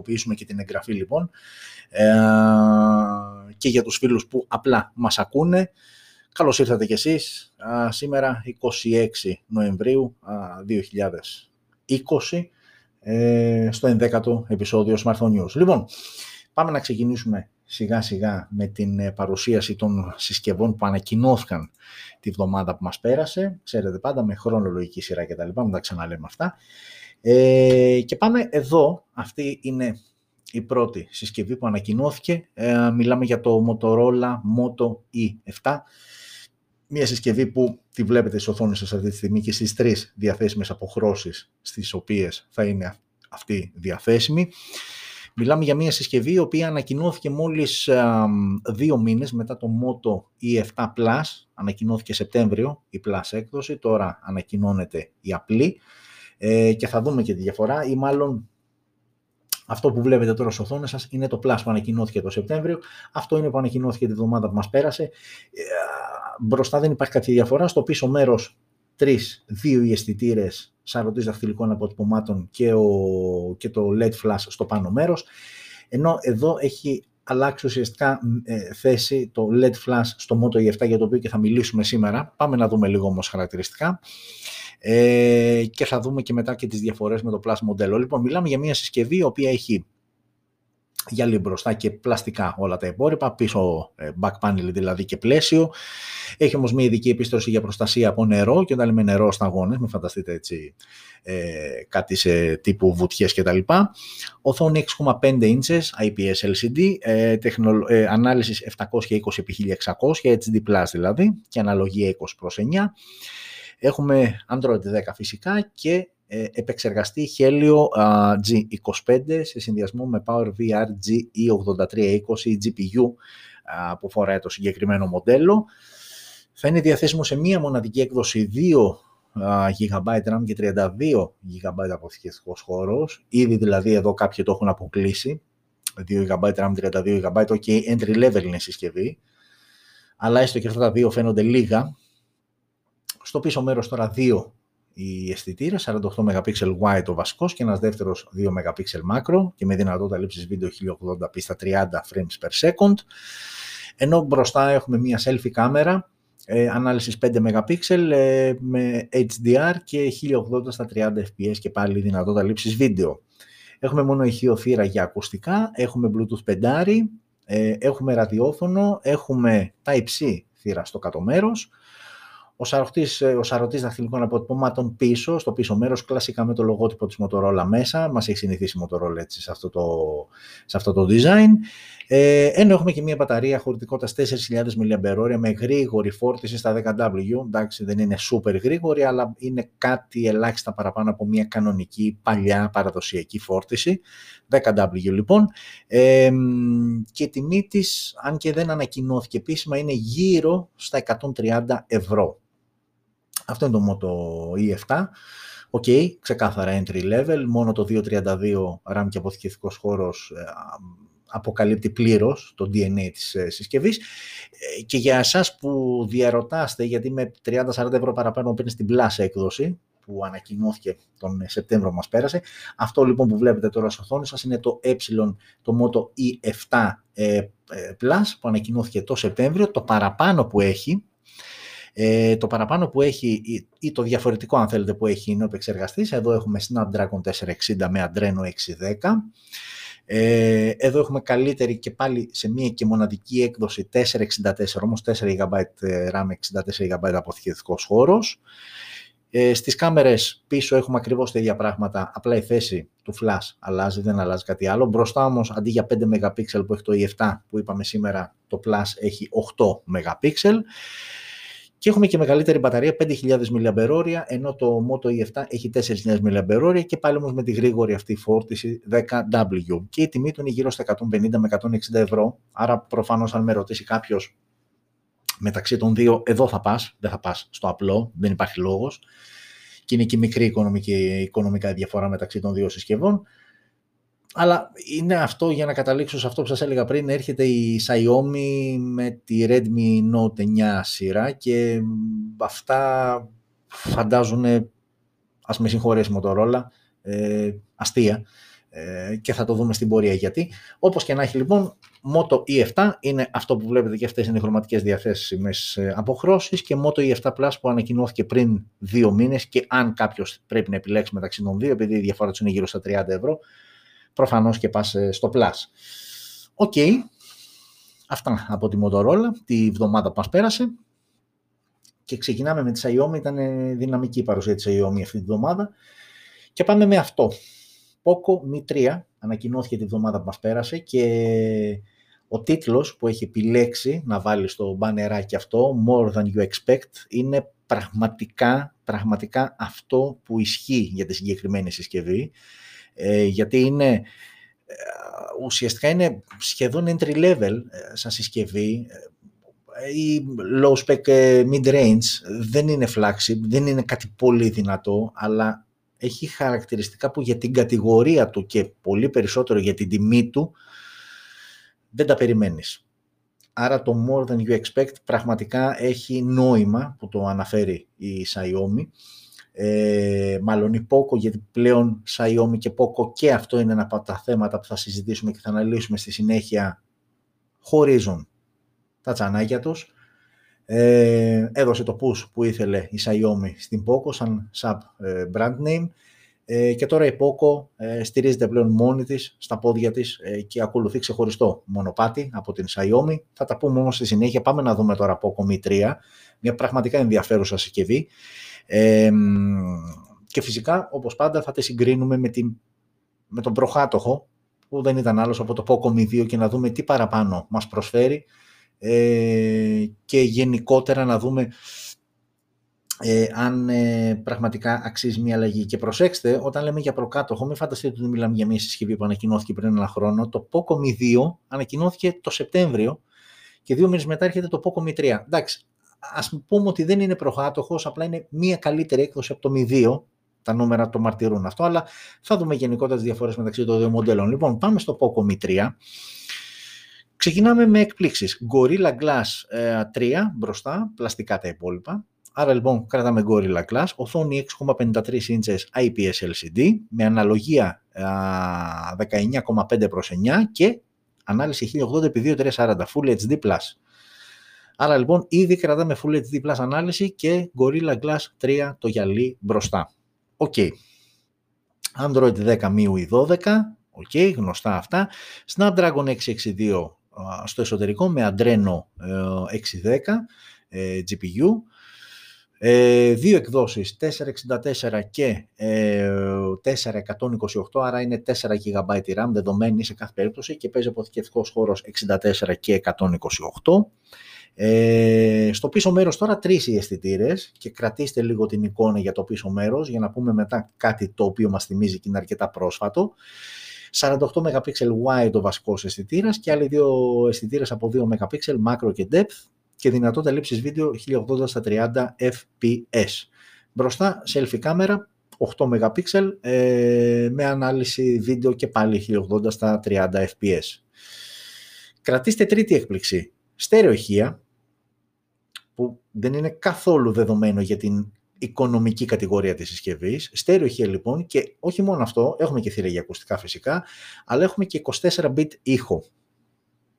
τυποποιήσουμε και την εγγραφή λοιπόν. Ε, και για τους φίλους που απλά μας ακούνε, καλώς ήρθατε κι εσείς. σήμερα 26 Νοεμβρίου 2020 ε, στο 11ο επεισόδιο Smartphone News. Λοιπόν, πάμε να ξεκινήσουμε σιγά σιγά με την ε, παρουσίαση των συσκευών που ανακοινώθηκαν τη βδομάδα που μας πέρασε. Ξέρετε πάντα με χρονολογική σειρά και τα λοιπά, μην τα ξαναλέμε αυτά. Ε, και πάμε εδώ, αυτή είναι η πρώτη συσκευή που ανακοινώθηκε. Ε, μιλάμε για το Motorola Moto E7. Μια συσκευή που τη βλέπετε στις οθόνες σας αυτή τη στιγμή και στις τρεις διαθέσιμες αποχρώσεις στις οποίες θα είναι αυτή διαθέσιμη. Μιλάμε για μια συσκευή η οποία ανακοινώθηκε μόλις δύο μήνες μετά το Moto E7 Plus. Ανακοινώθηκε Σεπτέμβριο η Plus έκδοση, τώρα ανακοινώνεται η απλή ε, και θα δούμε και τη διαφορά ή μάλλον αυτό που βλέπετε τώρα στις οθόνες σας είναι το Plus που ανακοινώθηκε το Σεπτέμβριο. Αυτό είναι που ανακοινώθηκε τη βδομάδα που μας πέρασε. Ε, μπροστά δεν υπάρχει κάποια διαφορά. Στο πίσω μέρος τρεις, δύο οι αισθητήρες σαρωτής δαχτυλικών αποτυπωμάτων και, ο, και το LED flash στο πάνω μέρος. Ενώ εδώ έχει αλλάξει ουσιαστικά ε, θέση το LED flash στο Moto E7 για το οποίο και θα μιλήσουμε σήμερα. Πάμε να δούμε λίγο όμως χαρακτηριστικά. Ε, και θα δούμε και μετά και τις διαφορές με το Plus μοντέλο. Λοιπόν, μιλάμε για μια συσκευή η οποία έχει γυαλί μπροστά και πλαστικά όλα τα υπόλοιπα, πίσω ε, back panel δηλαδή και πλαίσιο. Έχει όμως μια ειδική επίστρωση για προστασία από νερό και όταν λέμε νερό σταγόνες, μην φανταστείτε έτσι ε, κάτι σε τύπου βουτιές κτλ. Οθόνη 6,5 inches IPS LCD, ες, τεχνολ, ε, ανάλυσης 720x1600, HD+, δηλαδή, και αναλογία 20 προς 9. Έχουμε Android 10 φυσικά και ε, επεξεργαστή Helio G25 σε συνδυασμό με PowerVR GE8320 GPU που φοράει το συγκεκριμένο μοντέλο. Θα είναι διαθέσιμο σε μία μοναδική έκδοση 2 GB RAM και 32 GB αποθηκευτικός χώρος. Ήδη δηλαδή εδώ κάποιοι το έχουν αποκλείσει. 2 GB RAM, 32 GB, ok, entry level είναι η συσκευή. Αλλά έστω και αυτά τα δύο φαίνονται λίγα. Στο πίσω μέρος τώρα δύο οι αισθητήρε, 48 MP wide ο βασικό και ένας δεύτερος 2 MP macro και με δυνατότητα λήψης βίντεο 1080p στα 30 frames per second. Ενώ μπροστά έχουμε μία selfie κάμερα ε, ανάλυσης 5 MP ε, με HDR και 1080 στα 30 fps και πάλι δυνατότητα λήψης βίντεο. Έχουμε μόνο ηχείο θύρα για ακουστικά, έχουμε Bluetooth 5, ε, έχουμε ραδιόφωνο, έχουμε Type-C θύρα στο κάτω μέρος, ο σαρωτής, ε, ο σαρωτής δαχτυλικών αποτυπωμάτων πίσω, στο πίσω μέρος, κλασικά με το λογότυπο της Motorola μέσα. Μας έχει συνηθίσει η Motorola έτσι, σε, αυτό το, σε αυτό το design. Ε, ενώ έχουμε και μια μπαταρία χωρητικότητας 4.000 mAh με γρήγορη φόρτιση στα 10W. Εντάξει, δεν είναι super γρήγορη, αλλά είναι κάτι ελάχιστα παραπάνω από μια κανονική παλιά παραδοσιακή φόρτιση. 10W λοιπόν. Ε, και η τιμή της, αν και δεν ανακοινώθηκε επίσημα, είναι γύρω στα 130 ευρώ. Αυτό είναι το Moto E7. OK, okay, ξεκάθαρα entry level, μόνο το 232 RAM και αποθηκευτικός χώρος ε, αποκαλύπτει πλήρως το DNA της ε, συσκευής. Ε, και για εσάς που διαρωτάστε γιατί με 30-40 ευρώ παραπάνω πριν στην Plus έκδοση που ανακοινώθηκε τον Σεπτέμβριο μας πέρασε αυτό λοιπόν που βλέπετε τώρα στο οθόνη σας είναι το ε, το Moto E7 Plus που ανακοινώθηκε το Σεπτέμβριο. Το παραπάνω που έχει ε, το παραπάνω που έχει ή το διαφορετικό αν θέλετε που έχει είναι ο επεξεργαστής. Εδώ έχουμε Snapdragon 460 με Adreno 610. Ε, εδώ έχουμε καλύτερη και πάλι σε μία και μοναδική έκδοση 464, όμως 4 GB RAM, 64 GB αποθηκευτικός χώρος. Ε, στις κάμερες πίσω έχουμε ακριβώς τα ίδια πράγματα, απλά η θέση του flash αλλάζει, δεν αλλάζει κάτι άλλο. Μπροστά όμως, αντί για 5 MP που έχει το E7 που είπαμε σήμερα, το Plus έχει 8 MP. Και έχουμε και μεγαλύτερη μπαταρία, 5.000 mAh, ενώ το Moto E7 έχει 4.000 mAh και πάλι όμως με τη γρήγορη αυτή φόρτιση 10W. Και η τιμή του είναι γύρω στα 150 με 160 ευρώ, άρα προφανώς αν με ρωτήσει κάποιος μεταξύ των δύο, εδώ θα πας, δεν θα πας στο απλό, δεν υπάρχει λόγος. Και είναι και μικρή οικονομική, οικονομικά διαφορά μεταξύ των δύο συσκευών. Αλλά είναι αυτό για να καταλήξω σε αυτό που σας έλεγα πριν, έρχεται η Xiaomi με τη Redmi Note 9 σειρά και αυτά φαντάζουν, ας με συγχωρέσει Motorola, ε, αστεία. ε, και θα το δούμε στην πορεία γιατί. Όπως και να έχει λοιπόν, Moto E7 είναι αυτό που βλέπετε και αυτές είναι οι χρωματικές διαθέσιμες ε, αποχρώσεις και Moto E7 Plus που ανακοινώθηκε πριν δύο μήνες και αν κάποιος πρέπει να επιλέξει μεταξύ των δύο, επειδή η διαφορά τους είναι γύρω στα 30 ευρώ, προφανώς και πας ε, στο Plus. OK, okay. αυτά από τη Motorola, τη βδομάδα που μας πέρασε. Και ξεκινάμε με τη Xiaomi, ήταν δυναμική η παρουσία της Xiaomi αυτή τη βδομάδα. Και πάμε με αυτό. Poco Mi 3 ανακοινώθηκε τη βδομάδα που μας πέρασε και ο τίτλος που έχει επιλέξει να βάλει στο μπανεράκι αυτό, More Than You Expect, είναι πραγματικά, πραγματικά αυτό που ισχύει για τη συγκεκριμένη συσκευή, ε, γιατί είναι, ε, ουσιαστικά είναι σχεδόν entry level ε, σαν συσκευή, η low spec mid range δεν είναι flagship, δεν είναι κάτι πολύ δυνατό, αλλά έχει χαρακτηριστικά που για την κατηγορία του και πολύ περισσότερο για την τιμή του δεν τα περιμένεις. Άρα το more than you expect πραγματικά έχει νόημα που το αναφέρει η Xiaomi. Ε, μάλλον η Poco γιατί πλέον Xiaomi και Poco και αυτό είναι ένα από τα θέματα που θα συζητήσουμε και θα αναλύσουμε στη συνέχεια χωρίζουν τα τσανάκια τους ε, έδωσε το push που ήθελε η Xiaomi στην Poco σαν sub ε, brand name ε, και τώρα η Poco ε, στηρίζεται πλέον μόνη της στα πόδια της ε, και ακολουθεί ξεχωριστό μονοπάτι από την Xiaomi. Θα τα πούμε όμως στη συνέχεια. Πάμε να δούμε τώρα Poco Mi 3, μια πραγματικά ενδιαφέρουσα συσκευή. Ε, και φυσικά, όπως πάντα, θα τη συγκρίνουμε με, την, με τον προχάτοχο που δεν ήταν άλλος από το Poco Mi 2 και να δούμε τι παραπάνω μας προσφέρει ε, και γενικότερα να δούμε ε, αν ε, πραγματικά αξίζει μια αλλαγή. Και προσέξτε, όταν λέμε για προκάτοχο, μην φανταστείτε ότι μιλάμε για μια συσκευή που ανακοινώθηκε πριν ένα χρόνο. Το Poco Mi 2 ανακοινώθηκε το Σεπτέμβριο και δύο μήνες μετά έρχεται το Poco Mi 3. Εντάξει, ας πούμε ότι δεν είναι προκάτοχος, απλά είναι μια καλύτερη έκδοση από το Mi 2, τα νούμερα το μαρτυρούν αυτό, αλλά θα δούμε γενικότερα τις διαφορές μεταξύ των δύο μοντέλων. Λοιπόν, πάμε στο Poco Mi 3. Ξεκινάμε με εκπλήξεις. Gorilla Glass 3 ε, μπροστά, πλαστικά τα υπόλοιπα. Άρα λοιπόν κρατάμε Gorilla Glass, οθόνη 6,53 inches IPS LCD με αναλογία 19,5 προς 9 και ανάλυση 1080x2340 Full HD+. Άρα λοιπόν ήδη κρατάμε Full HD Plus ανάλυση και Gorilla Glass 3 το γυαλί μπροστά. OK. Okay. Android 10 MIUI 12. OK, okay, γνωστά αυτά. Snapdragon 662 στο εσωτερικό με Adreno 610 ε, ε, GPU. Ε, δύο εκδόσεις, 464 και ε, 428, άρα είναι 4 GB RAM δεδομένη σε κάθε περίπτωση και παίζει αποθηκευτικός χώρος 64 και 128. Ε, στο πίσω μέρος τώρα τρεις οι αισθητήρες και κρατήστε λίγο την εικόνα για το πίσω μέρος για να πούμε μετά κάτι το οποίο μας θυμίζει και είναι αρκετά πρόσφατο. 48 MP wide ο βασικός αισθητήρας και άλλοι δύο αισθητήρες από 2 MP macro και depth και δυνατότητα λήψης βίντεο 1080 στα 30 fps. Μπροστά selfie κάμερα 8 MP ε, με ανάλυση βίντεο και πάλι 1080 στα 30 fps. Κρατήστε τρίτη έκπληξη. Στερεοχεία που δεν είναι καθόλου δεδομένο για την οικονομική κατηγορία της συσκευής. Στέρεο λοιπόν και όχι μόνο αυτό, έχουμε και θύρα για ακουστικά φυσικά, αλλά έχουμε και 24-bit ήχο.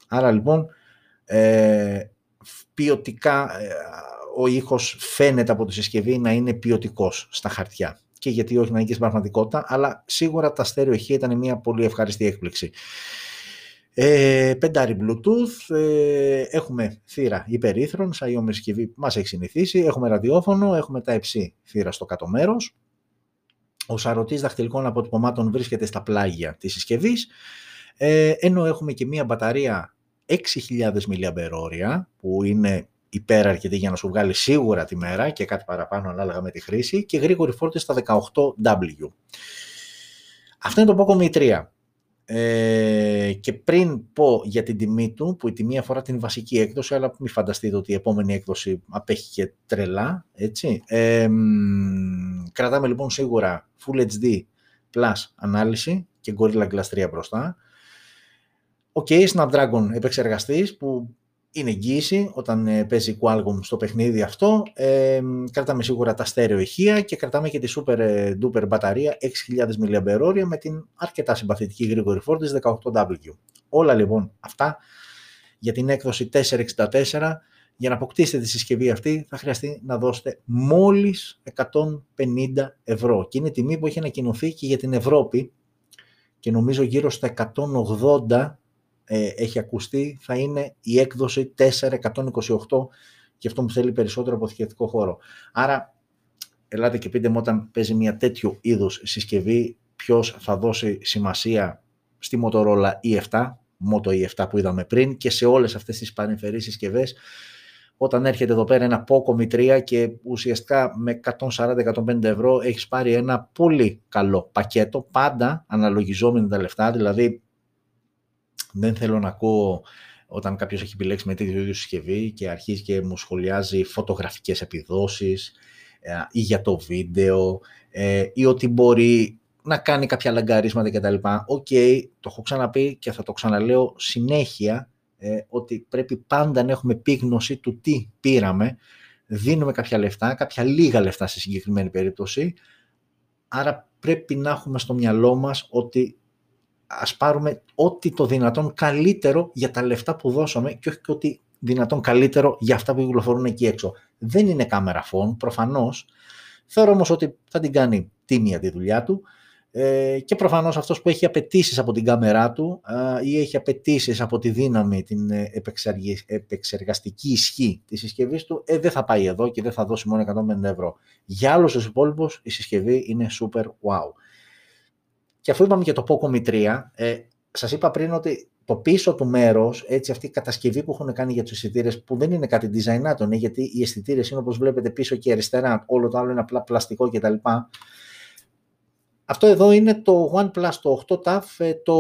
Άρα λοιπόν ε, ποιοτικά ε, ο ήχος φαίνεται από τη συσκευή να είναι ποιοτικός στα χαρτιά. Και γιατί όχι να είναι και στην πραγματικότητα, αλλά σίγουρα τα στέρεο ήταν μια πολύ ευχαριστή έκπληξη. Ε, πεντάρι Bluetooth, ε, έχουμε θύρα υπερήθρων, Xiaomi συσκευή που μας έχει συνηθίσει, έχουμε ραδιόφωνο, έχουμε τα c θύρα στο κάτω μέρος. Ο σαρωτής δαχτυλικών αποτυπωμάτων βρίσκεται στα πλάγια της συσκευής, ε, ενώ έχουμε και μία μπαταρία 6.000 mAh, που είναι υπεραρκετή για να σου βγάλει σίγουρα τη μέρα και κάτι παραπάνω ανάλογα με τη χρήση και γρήγορη φόρτιση στα 18W. Αυτό είναι το Poco Mi 3. Ε, και πριν πω για την τιμή του, που η τιμή αφορά την βασική έκδοση, αλλά μην φανταστείτε ότι η επόμενη έκδοση απέχει και τρελά, έτσι. Ε, κρατάμε λοιπόν σίγουρα Full HD Plus ανάλυση και Gorilla Glass 3 μπροστά. OK, okay, Snapdragon επεξεργαστής που είναι εγγύηση όταν ε, παίζει Qualcomm στο παιχνίδι αυτό. Ε, κρατάμε σίγουρα τα στέρεο ηχεία και κρατάμε και τη super ε, duper μπαταρία 6.000 mAh με την αρκετά συμπαθητική γρήγορη φόρτιση 18W. Όλα λοιπόν αυτά για την έκδοση 464 για να αποκτήσετε τη συσκευή αυτή θα χρειαστεί να δώσετε μόλις 150 ευρώ και είναι τιμή που έχει ανακοινωθεί και για την Ευρώπη και νομίζω γύρω στα 180 ε, έχει ακουστεί θα είναι η έκδοση 4128 και αυτό μου θέλει περισσότερο αποθηκευτικό χώρο. Άρα ελάτε και πείτε μου όταν παίζει μια τέτοιο είδους συσκευή ποιος θα δώσει σημασία στη Motorola E7, Moto E7 που είδαμε πριν και σε όλες αυτές τις πανεμφερείς συσκευές όταν έρχεται εδώ πέρα ένα Poco Mi 3 και ουσιαστικά με 140-150 ευρώ έχεις πάρει ένα πολύ καλό πακέτο, πάντα αναλογιζόμενοι τα λεφτά, δηλαδή δεν θέλω να ακούω όταν κάποιος έχει επιλέξει με τέτοιο είδους συσκευή και αρχίζει και μου σχολιάζει φωτογραφικές επιδόσεις ε, ή για το βίντεο ε, ή ότι μπορεί να κάνει κάποια λαγκαρίσματα κτλ. OK, okay, το έχω ξαναπεί και θα το ξαναλέω συνέχεια ε, ότι πρέπει πάντα να έχουμε επίγνωση του τι πήραμε. Δίνουμε κάποια λεφτά, κάποια λίγα λεφτά σε συγκεκριμένη περίπτωση. Άρα πρέπει να έχουμε στο μυαλό μας ότι ας πάρουμε ό,τι το δυνατόν καλύτερο για τα λεφτά που δώσαμε και όχι και ό,τι δυνατόν καλύτερο για αυτά που κυκλοφορούν εκεί έξω. Δεν είναι camera phone, προφανώς. Θεωρώ όμως ότι θα την κάνει τίμια τη δουλειά του ε, και προφανώς αυτός που έχει απαιτήσεις από την κάμερά του ή έχει απαιτήσεις από τη δύναμη, την ε, επεξεργαστική ισχύ της συσκευής του, ε, δεν θα πάει εδώ και δεν θα δώσει μόνο 150 ευρώ. Για άλλους τους υπόλοιπους η συσκευή είναι super wow. Και αφού είπαμε για το Poco Mi 3, ε, σας είπα πριν ότι το πίσω του μέρος, έτσι αυτή η κατασκευή που έχουν κάνει για τους αισθητήρες, που δεν είναι κάτι design ναι, γιατί οι αισθητήρες είναι όπως βλέπετε πίσω και αριστερά, όλο το άλλο είναι απλά πλαστικό κτλ. Αυτό εδώ είναι το OnePlus το 8 TAF, ε, το...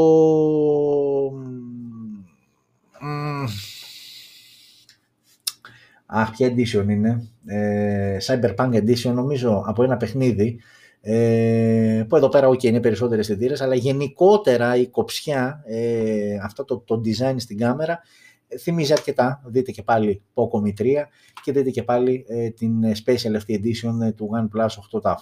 Αχ, ποια edition είναι. Ε, Cyberpunk edition νομίζω από ένα παιχνίδι. Ε, που εδώ πέρα okay, είναι περισσότερες αισθητήρε, αλλά γενικότερα η κοψιά, ε, αυτό το, το design στην κάμερα, ε, θυμίζει αρκετά. Δείτε και πάλι Poco Mi 3 και δείτε και πάλι ε, την Special FT Edition ε, του OnePlus 8 TAF.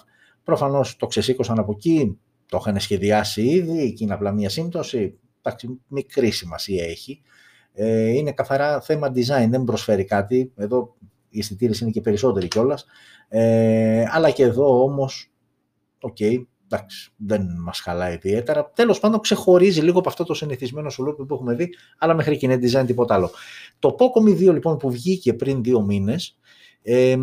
Προφανώς το ξεσήκωσαν από εκεί, το είχαν σχεδιάσει ήδη και είναι απλά μια σύμπτωση. Εντάξει, μικρή σημασία έχει. Ε, είναι καθαρά θέμα design, δεν προσφέρει κάτι. Εδώ οι αισθητήρες είναι και περισσότεροι κιόλας. Ε, αλλά και εδώ όμως, OK, okay, εντάξει, δεν μας χαλάει ιδιαίτερα. Τέλος πάντων, ξεχωρίζει λίγο από αυτό το συνηθισμένο σουλούπι που έχουμε δει, αλλά μέχρι και είναι design τίποτα άλλο. Το Poco M2 λοιπόν που βγήκε πριν δύο μήνες ε,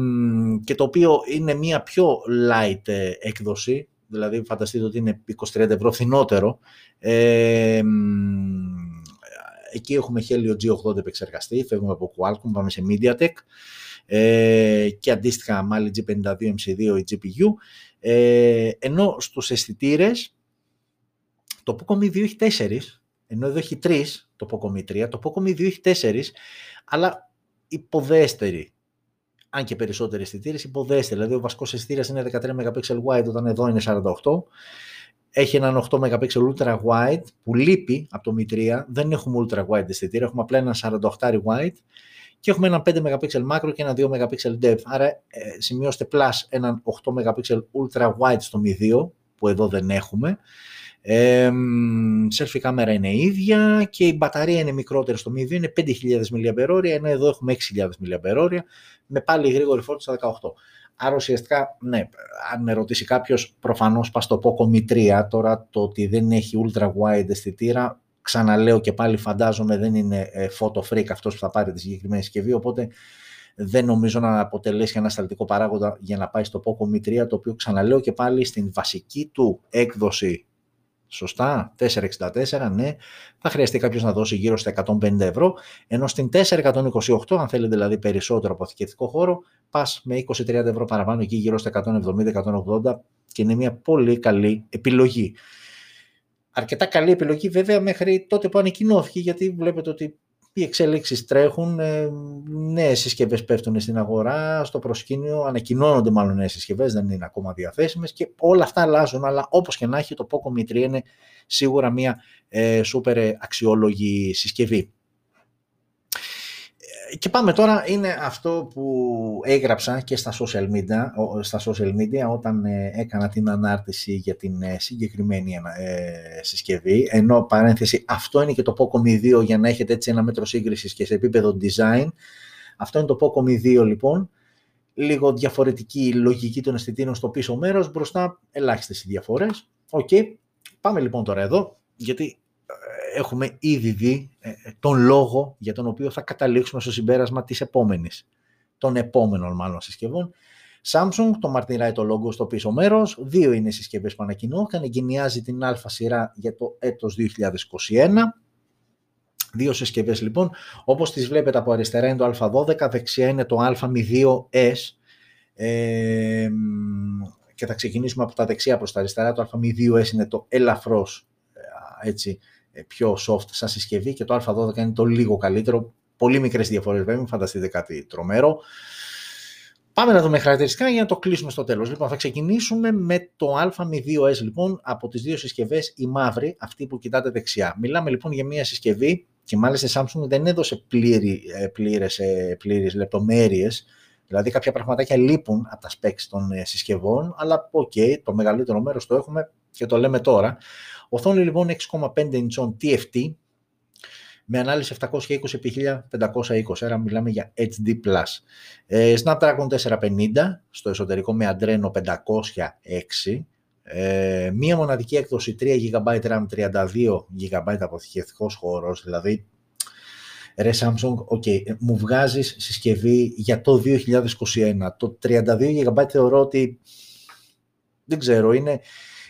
και το οποίο είναι μια πιο light ε, έκδοση, δηλαδή φανταστείτε ότι είναι 20-30 ευρώ φθηνότερο. Ε, εκεί έχουμε Helio G80 επεξεργαστή, φεύγουμε από Qualcomm, πάμε σε MediaTek ε, και αντίστοιχα Mali G52 MC2 η GPU. Ε, ενώ στους αισθητήρες, το Poco Mi 2 έχει 4, ενώ εδώ έχει 3 το Poco Mi 3, το Poco Mi 2 έχει 4, αλλά υποδέστερη αν και περισσότεροι αισθητήρες, υποδέστε. Δηλαδή, ο βασικός αισθητήρας είναι 13 MP wide, όταν εδώ είναι 48. Έχει έναν 8 MP ultra wide που λείπει από το Mi 3. Δεν έχουμε ultra wide αισθητήρα, έχουμε απλά ένα 48 wide και έχουμε ένα 5 MP macro και ένα 2 MP depth. Άρα ε, σημειώστε plus έναν 8 MP ultra wide στο Mi 2 που εδώ δεν έχουμε. Ε, selfie κάμερα είναι ίδια και η μπαταρία είναι μικρότερη στο Mi 2, είναι 5.000 mAh, ενώ εδώ έχουμε 6.000 mAh με πάλι γρήγορη φόρτιση στα 18. Άρα ουσιαστικά, ναι, αν με ρωτήσει κάποιος, προφανώς πας στο Poco Mi 3. Τώρα το ότι δεν έχει ultra wide αισθητήρα, ξαναλέω και πάλι φαντάζομαι δεν είναι ε, photo freak αυτός που θα πάρει τη συγκεκριμένη συσκευή. Οπότε δεν νομίζω να αποτελέσει ένα σταλτικό παράγοντα για να πάει στο Poco Mi 3, το οποίο ξαναλέω και πάλι στην βασική του έκδοση Σωστά, 464, ναι. Θα χρειαστεί κάποιος να δώσει γύρω στα 150 ευρώ. Ενώ στην 428, αν θέλετε δηλαδή περισσότερο αποθηκευτικό χώρο, πας με 20-30 ευρώ παραπάνω εκεί γύρω στα 170-180 και είναι μια πολύ καλή επιλογή. Αρκετά καλή επιλογή βέβαια μέχρι τότε που ανακοινώθηκε, γιατί βλέπετε ότι οι εξέλιξεις τρέχουν, ε, νέες συσκευές πέφτουν στην αγορά, στο προσκήνιο, ανακοινώνονται μάλλον νέες συσκευές, δεν είναι ακόμα διαθέσιμες και όλα αυτά αλλάζουν, αλλά όπως και να έχει το Poco Mi 3 είναι σίγουρα μια ε, σούπερ αξιόλογη συσκευή. Και πάμε τώρα, είναι αυτό που έγραψα και στα social media, στα social media όταν ε, έκανα την ανάρτηση για την ε, συγκεκριμένη ε, συσκευή, ενώ παρένθεση αυτό είναι και το Poco 2 για να έχετε έτσι ένα μέτρο σύγκρισης και σε επίπεδο design. Αυτό είναι το Poco 2 λοιπόν, λίγο διαφορετική λογική των αισθητήρων στο πίσω μέρος, μπροστά ελάχιστες οι διαφορές. Οκ, πάμε λοιπόν τώρα εδώ, γιατί έχουμε ήδη δει ε, τον λόγο για τον οποίο θα καταλήξουμε στο συμπέρασμα της επόμενης, των επόμενων μάλλον συσκευών. Samsung, το μαρτυράει το λόγο στο πίσω μέρος, δύο είναι οι συσκευές που ανακοινώθηκαν, εγκαινιάζει την α σειρά για το έτος 2021, Δύο συσκευές λοιπόν, όπως τις βλέπετε από αριστερά είναι το α12, δεξιά είναι το α02s ες, και θα ξεκινήσουμε από τα δεξιά προς τα αριστερά. Το α02s είναι το ελαφρώς ε, έτσι, ε, πιο soft σαν συσκευή και το α12 είναι το λίγο καλύτερο. Πολύ μικρές διαφορές βέβαια, μην φανταστείτε κάτι τρομερό. Πάμε να δούμε χαρακτηριστικά για να το κλείσουμε στο τέλος. Λοιπόν, θα ξεκινήσουμε με το α02s λοιπόν από τις δύο συσκευές, η μαύρη, αυτή που κοιτάτε δεξιά. Μιλάμε λοιπόν για μια συσκευή και μάλιστα η Samsung δεν έδωσε πλήρη, ε, πλήρες, ε, πλήρες λεπτομέρειες, δηλαδή κάποια πραγματάκια λείπουν από τα specs των συσκευών, αλλά OK, okay, το μεγαλύτερο μέρος το έχουμε και το λέμε τώρα. Οθόνη λοιπόν 6,5 inch TFT με ανάλυση 720x1520, άρα μιλάμε για HD+. Ε, Snapdragon 450 στο εσωτερικό με Adreno 506, ε, μία μοναδική έκδοση 3 GB RAM, 32 GB αποθηκευτικός χώρος, δηλαδή ρε Samsung, okay, μου βγάζεις συσκευή για το 2021. Το 32 GB θεωρώ ότι, δεν ξέρω, είναι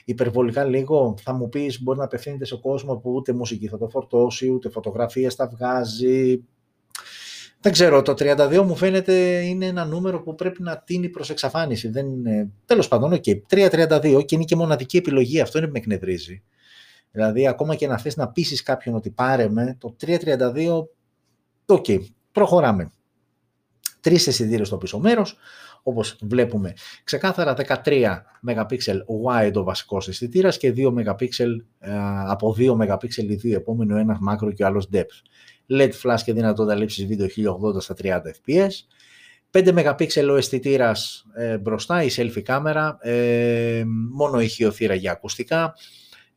υπερβολικά λίγο. Θα μου πεις μπορεί να απευθύνεται σε κόσμο που ούτε μουσική θα το φορτώσει, ούτε φωτογραφίες θα βγάζει. Δεν ξέρω, το 32 μου φαίνεται είναι ένα νούμερο που πρέπει να τείνει προς εξαφάνιση. Δεν είναι... Τέλος πάντων, OK, okay, 3.32 και είναι και μοναδική επιλογή, αυτό είναι που με εκνευρίζει. Δηλαδή, ακόμα και να θες να πείσεις κάποιον ότι πάρε με, το 3.32, OK, okay, προχωράμε. Τρεις αισθητήρες στο πίσω μέρος, όπως βλέπουμε ξεκάθαρα 13 MP wide ο βασικός αισθητήρας και 2 MP, ε, από 2 MP οι δύο επόμενοι, ένας macro και ο άλλος depth. LED flash και δυνατότητα λήψης βίντεο 1080 στα 30 fps. 5 MP ο αισθητήρας ε, μπροστά, η selfie κάμερα, ε, μόνο ηχειοθύρα για ακουστικά,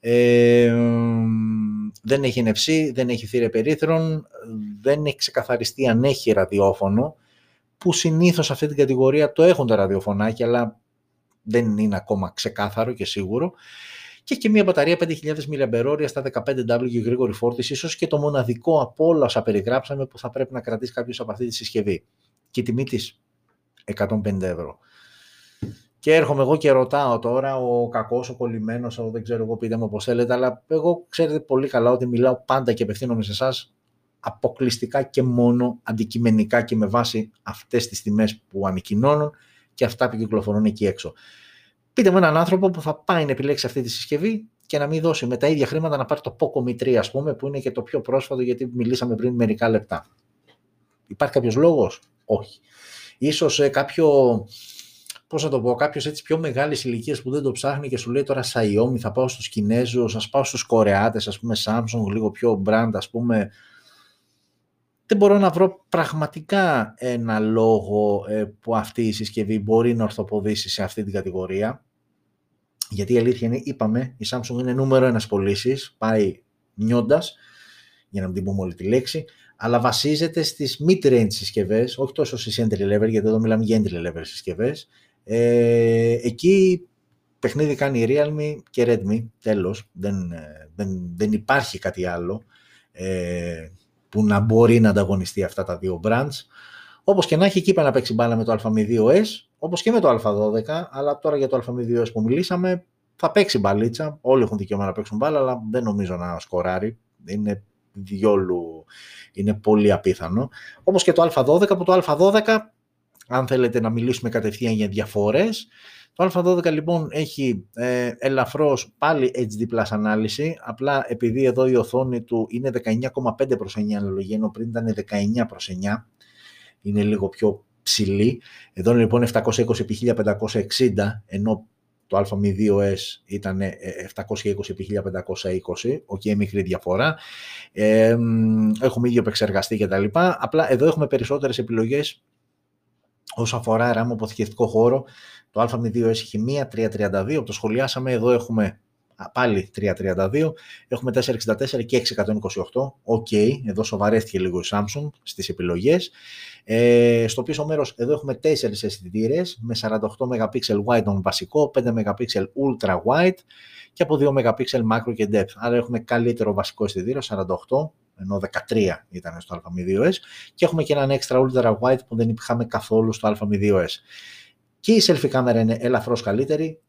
ε, δεν έχει NFC, δεν έχει θύρα περίθρων, δεν έχει ξεκαθαριστεί αν έχει ραδιόφωνο, που συνήθως σε αυτή την κατηγορία το έχουν τα ραδιοφωνάκια, αλλά δεν είναι ακόμα ξεκάθαρο και σίγουρο. Και έχει και μια μπαταρία 5.000 mAh στα 15W γρήγορη φόρτιση, ίσως και το μοναδικό από όλα όσα περιγράψαμε που θα πρέπει να κρατήσει κάποιος από αυτή τη συσκευή. Και η τιμή της 150 ευρώ. Και έρχομαι εγώ και ρωτάω τώρα, ο κακός, ο κολλημένος, ο δεν ξέρω εγώ πείτε μου πώ θέλετε, αλλά εγώ ξέρετε πολύ καλά ότι μιλάω πάντα και απευθύνομαι σε εσάς αποκλειστικά και μόνο αντικειμενικά και με βάση αυτές τις τιμές που ανακοινώνουν και αυτά που κυκλοφορούν εκεί έξω. Πείτε με έναν άνθρωπο που θα πάει να επιλέξει αυτή τη συσκευή και να μην δώσει με τα ίδια χρήματα να πάρει το Poco Mi 3 ας πούμε που είναι και το πιο πρόσφατο γιατί μιλήσαμε πριν μερικά λεπτά. Υπάρχει κάποιος λόγος; Όχι. Ίσως ε, κάποιο, πώς θα το πω, κάποιος έτσι πιο μεγάλης ηλικίας που δεν το ψάχνει και σου λέει τώρα Xiaomi θα πάω στους Κινέζους, ας πάω στους Κορεάτες, ας πούμε Samsung, λίγο πιο brand ας πούμε δεν μπορώ να βρω πραγματικά ένα λόγο ε, που αυτή η συσκευή μπορεί να ορθοποδήσει σε αυτή την κατηγορία. Γιατί η αλήθεια είναι, είπαμε, η Samsung είναι νούμερο ένας πωλήσει, πάει νιώντας, για να μην την πούμε όλη τη λέξη, αλλά βασίζεται στις mid-range συσκευές, όχι τόσο στις entry level, γιατί εδώ μιλάμε για entry level συσκευές. Ε, εκεί παιχνίδι κάνει η Realme και Redmi, τέλος, δεν, ε, δεν, δεν υπάρχει κάτι άλλο. Ε, που να μπορεί να ανταγωνιστεί αυτά τα δύο brands. Όπως και να έχει, εκεί να παίξει μπάλα με το α2s, όπως και με το α12, αλλά τώρα για το α2s που μιλήσαμε, θα παίξει μπαλίτσα. Όλοι έχουν δικαίωμα να παίξουν μπάλα, αλλά δεν νομίζω να σκοράρει. Είναι διόλου, είναι πολύ απίθανο. Όπως και το α12, που το α12, αν θέλετε να μιλήσουμε κατευθείαν για διαφορές, το α12 λοιπόν έχει ε, ελαφρώς πάλι HD Plus ανάλυση, απλά επειδή εδώ η οθόνη του είναι 19,5 προς 9 αναλογία, ενώ πριν ήταν 19 προς 9, είναι λίγο πιο ψηλή. Εδώ λοιπόν 720x1560, ενώ το M2S ήταν 720x1520, OK, okay, μικρή διαφορά. Ε, έχουμε ίδιο επεξεργαστή και τα λοιπά. Απλά εδώ έχουμε περισσότερες επιλογές όσον αφορά RAM αποθηκευτικό χώρο. Το M2S έχει μία 332, το σχολιάσαμε, εδώ έχουμε πάλι 332, έχουμε 464 και 628. OK, okay, εδώ σοβαρεύτηκε λίγο η Samsung στις επιλογές. Ε, στο πίσω μέρος εδώ έχουμε 4 αισθητήρες με 48 MP wide on βασικό, 5 MP ultra wide και από 2 MP macro και depth. Άρα έχουμε καλύτερο βασικό αισθητήριο, 48, ενώ 13 ήταν στο Mi 2S και έχουμε και έναν extra ultra wide που δεν είχαμε καθόλου στο Mi 2S. Και η selfie κάμερα είναι ελαφρώς καλύτερη,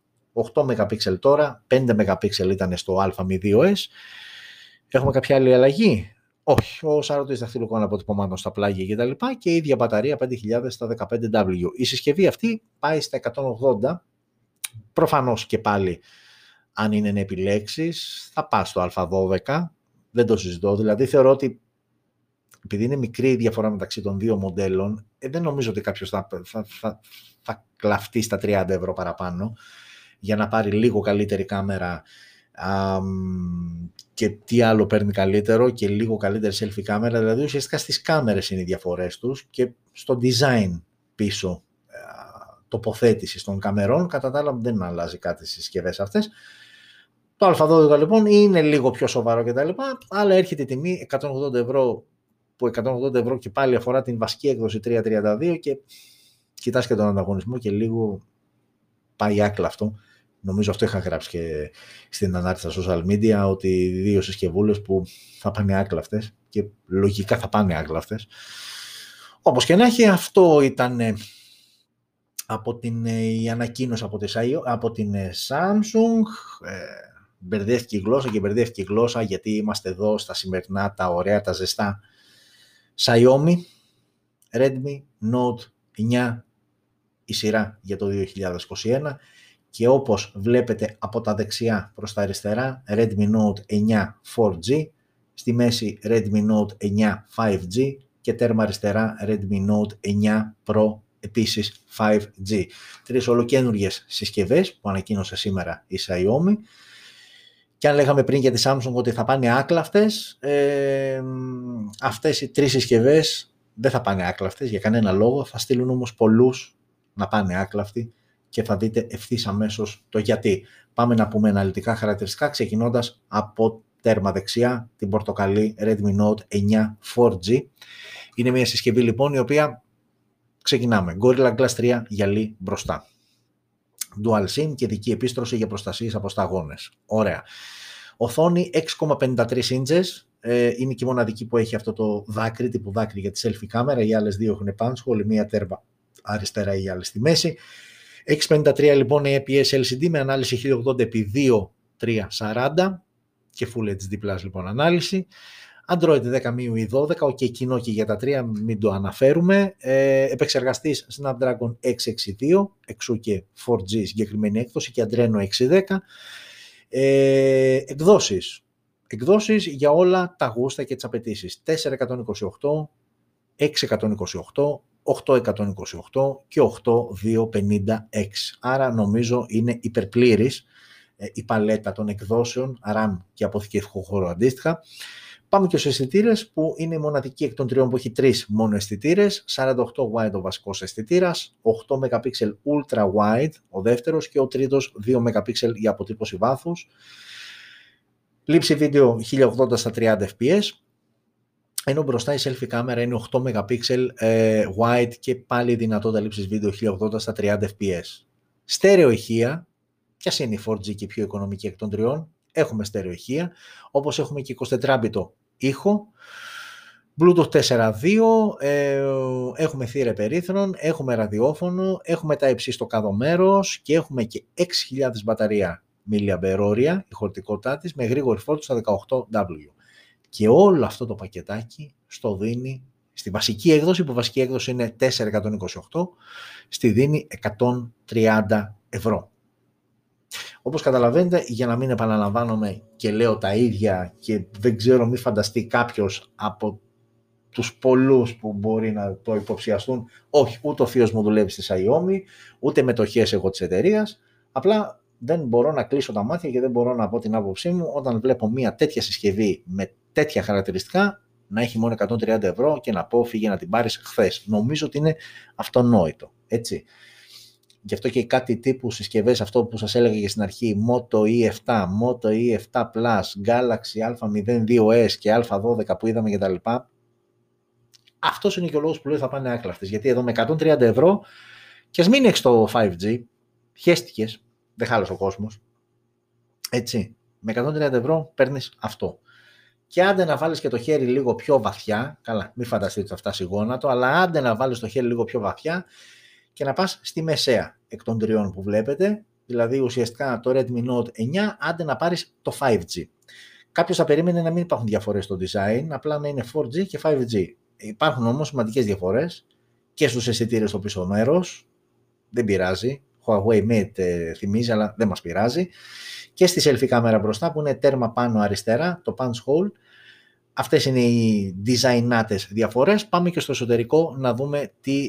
8 MP τώρα, 5 MP ήταν στο Mi 2S. Έχουμε κάποια άλλη αλλαγή; Όχι, ο σαρωτής δαχτυλικών αποτυπωμάτων στα πλάγια και τα λοιπά και η ίδια μπαταρία 5000 στα 15W. Η συσκευή αυτή πάει στα 180, προφανώς και πάλι αν είναι να επιλέξεις θα πας στο α12, δεν το συζητώ, δηλαδή θεωρώ ότι επειδή είναι μικρή η διαφορά μεταξύ των δύο μοντέλων, ε, δεν νομίζω ότι κάποιος θα, θα, θα, θα κλαφτεί στα 30 ευρώ παραπάνω για να πάρει λίγο καλύτερη κάμερα και τι άλλο παίρνει καλύτερο και λίγο καλύτερη selfie κάμερα, δηλαδή ουσιαστικά στις κάμερες είναι οι διαφορές τους και στο design πίσω τοποθέτηση των καμερών, κατά τα άλλα δεν αλλάζει κάτι στις συσκευές αυτές. Το α12 λοιπόν είναι λίγο πιο σοβαρό κτλ. Αλλά έρχεται η τιμή 180 ευρώ που 180 ευρώ και πάλι αφορά την βασική έκδοση 332 και κοιτάς και τον ανταγωνισμό και λίγο πάει άκλα αυτό Νομίζω αυτό είχα γράψει και στην ανάρτηση στα social media, ότι δύο συσκευούλες που θα πάνε άκλαυτες και λογικά θα πάνε άκλαυτες. Όπως και να έχει, αυτό ήταν ε, από την, ε, η ανακοίνωση από, από την ε, Samsung. Ε, μπερδεύτηκε η γλώσσα και μπερδεύτηκε η γλώσσα γιατί είμαστε εδώ στα σημερινά τα ωραία, τα ζεστά. Xiaomi, Redmi Note 9, η σειρά για το 2021 και όπως βλέπετε από τα δεξιά προς τα αριστερά Redmi Note 9 4G, στη μέση Redmi Note 9 5G και τέρμα αριστερά Redmi Note 9 Pro επίσης 5G. Τρεις ολοκένουργιες συσκευές που ανακοίνωσε σήμερα η Xiaomi και αν λέγαμε πριν για τη Samsung ότι θα πάνε άκλαυτες, ε, αυτές οι τρεις συσκευές δεν θα πάνε άκλαυτες για κανένα λόγο, θα στείλουν όμως πολλούς να πάνε άκλαυτοι και θα δείτε ευθύς αμέσως το γιατί. Πάμε να πούμε αναλυτικά χαρακτηριστικά ξεκινώντας από τέρμα δεξιά την πορτοκαλί Redmi Note 9 4G. Είναι μια συσκευή λοιπόν η οποία ξεκινάμε. Gorilla Glass 3 γυαλί μπροστά. Dual SIM και δική επίστρωση για προστασίες από σταγόνες. Ωραία. Οθόνη 6,53 inches, ε, είναι και η μοναδική που έχει αυτό το δάκρυ, τύπου δάκρυ για τη selfie κάμερα, οι άλλες δύο έχουν πάνω σχόλη, μία τέρμα αριστερά ή άλλη στη μέση. 653 λοιπόν APS LCD με ανάλυση 1080x2340 και Full HD Plus λοιπόν ανάλυση. Android 10 MIUI 12, ok κοινό και για τα τρία, μην το αναφέρουμε. Ε, επεξεργαστής Snapdragon 662, εξού και 4G συγκεκριμένη έκδοση και Adreno 610. Ε, εκδόσεις. Εκδόσεις για όλα τα γούστα και τις απαιτήσεις. 428, 628, 828 και 8256. Άρα νομίζω είναι υπερπλήρης ε, η παλέτα των εκδόσεων RAM και αποθηκευτικό χώρο αντίστοιχα. Πάμε και στους αισθητήρες που είναι η μοναδική εκ των τριών που έχει τρεις μόνο αισθητήρες. 48 wide ο βασικός αισθητήρας, 8 MP ultra wide ο δεύτερος και ο τρίτος 2 MP για αποτύπωση βάθους. Λήψη βίντεο 1080 στα 30 fps, ενώ μπροστά η selfie κάμερα είναι 8 MP ε, wide και πάλι δυνατότητα λήψης βίντεο 1080 στα 30 fps. Στέρεο ηχεία, κι ας είναι η 4G και πιο οικονομική εκ των τριών, έχουμε στέρεο ηχεία, όπως έχουμε και 24 ήχο, Bluetooth 4.2, ε, έχουμε θύρα περίθρον, έχουμε ραδιόφωνο, έχουμε τα υψί στο κάτω μέρος και έχουμε και 6.000 μπαταρία mAh, η χωρητικότητά της, με γρήγορη φόρτιση στα 18W. Και όλο αυτό το πακετάκι στο δίνει στη βασική έκδοση, που βασική έκδοση είναι 428, στη δίνει 130 ευρώ. Όπως καταλαβαίνετε, για να μην επαναλαμβάνομαι και λέω τα ίδια και δεν ξέρω μη φανταστεί κάποιος από τους πολλούς που μπορεί να το υποψιαστούν, όχι, ούτε ο θείος μου δουλεύει στη Xiaomi, ούτε μετοχές εγώ της εταιρείας. απλά δεν μπορώ να κλείσω τα μάτια και δεν μπορώ να πω την άποψή μου όταν βλέπω μια τέτοια συσκευή με τέτοια χαρακτηριστικά να έχει μόνο 130 ευρώ και να πω φύγε να την πάρεις χθες. Νομίζω ότι είναι αυτονόητο. Έτσι. Γι' αυτό και κάτι τύπου συσκευές, αυτό που σας έλεγα και στην αρχή, Moto E7, Moto E7 Plus, Galaxy A02s και A12 που είδαμε κτλ. Αυτός είναι και ο λόγος που λέω θα πάνε άκλαυτες. Γιατί εδώ με 130 ευρώ και ας μην έχεις το 5G, χέστηκε, δεν χάλασε ο κόσμος. Έτσι, με 130 ευρώ παίρνεις αυτό. Και άντε να βάλεις και το χέρι λίγο πιο βαθιά, καλά μην φανταστείτε ότι θα φτάσει γόνατο, αλλά άντε να βάλεις το χέρι λίγο πιο βαθιά και να πας στη μεσαία εκ των τριών που βλέπετε, δηλαδή ουσιαστικά το Redmi Note 9, άντε να πάρεις το 5G. Κάποιος θα περίμενε να μην υπάρχουν διαφορές στο design, απλά να είναι 4G και 5G. Υπάρχουν όμως σημαντικές διαφορές και στους αισθητήρες στο πίσω μέρος, δεν πειράζει, Huawei Mate ε, θυμίζει αλλά δεν μας πειράζει και στη selfie κάμερα μπροστά που είναι τέρμα πάνω αριστερά, το punch hole. Αυτές είναι οι designάτες διαφορές. Πάμε και στο εσωτερικό να δούμε τι,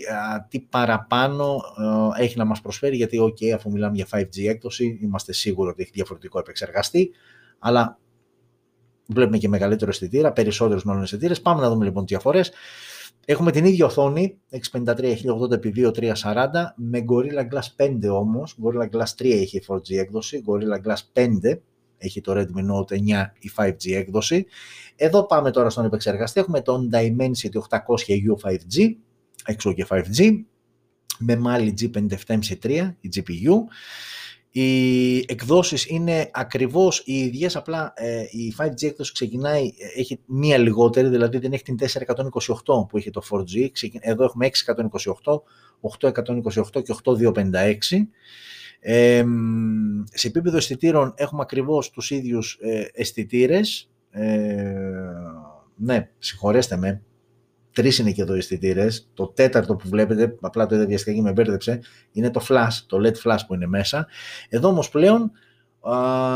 τι παραπάνω έχει να μας προσφέρει, γιατί ok, αφού μιλάμε για 5G έκδοση, είμαστε σίγουροι ότι έχει διαφορετικό επεξεργαστή, αλλά βλέπουμε και μεγαλύτερο αισθητήρα, περισσότερους μάλλον αισθητήρες. Πάμε να δούμε λοιπόν τις διαφορές. Έχουμε την ίδια οθόνη, 653-1080x2340, με Gorilla Glass 5 όμως. Gorilla Glass 3 έχει 4G έκδοση, Gorilla Glass 5 έχει το Redmi Note 9 η 5G έκδοση. Εδώ πάμε τώρα στον επεξεργαστή. Έχουμε τον Dimensity 800U 5G, έξω και 5G, με Mali G57MC3, η GPU. Οι εκδόσεις είναι ακριβώς οι ίδιες, απλά ε, η 5G έκδοση ξεκινάει, ε, έχει μία λιγότερη, δηλαδή δεν έχει την 428 που είχε το 4G, εδώ έχουμε 628, 828 και 8256. Ε, σε επίπεδο αισθητήρων έχουμε ακριβώς τους ίδιους ε, αισθητήρες. Ε, ναι, συγχωρέστε με, Τρεις είναι και εδώ οι αισθητήρες. Το τέταρτο που βλέπετε, απλά το είδα βιαστικά και με μπέρδεψε, είναι το flash, το LED flash που είναι μέσα. Εδώ όμως πλέον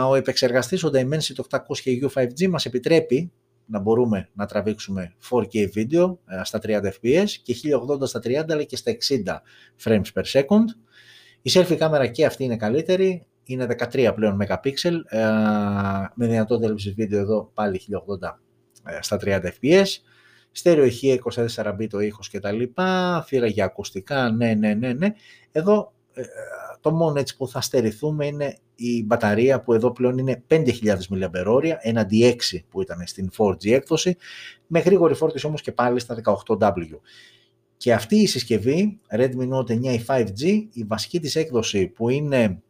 ο επεξεργαστής, ο Dimensity 800U 5G μας επιτρέπει να μπορούμε να τραβήξουμε 4K βίντεο ε, στα 30 fps και 1080 στα 30 αλλά και στα 60 frames per second. Η selfie κάμερα και αυτή είναι καλύτερη, είναι 13 πλέον MP, ε, με δυνατότητα έλευση βίντεο εδώ πάλι 1080 ε, στα 30 fps. Στέρεο ηχεία 24 bit το ήχος και τα λοιπά, θύρα για ακουστικά, ναι, ναι, ναι, ναι. Εδώ ε, το μόνο έτσι που θα στερηθούμε είναι η μπαταρία που εδώ πλέον είναι 5.000 mAh, έναντι 6 που ήταν στην 4G έκδοση, με γρήγορη φόρτιση όμως και πάλι στα 18W. Και αυτή η συσκευή, Redmi Note 9 η 5G, η βασική της έκδοση που είναι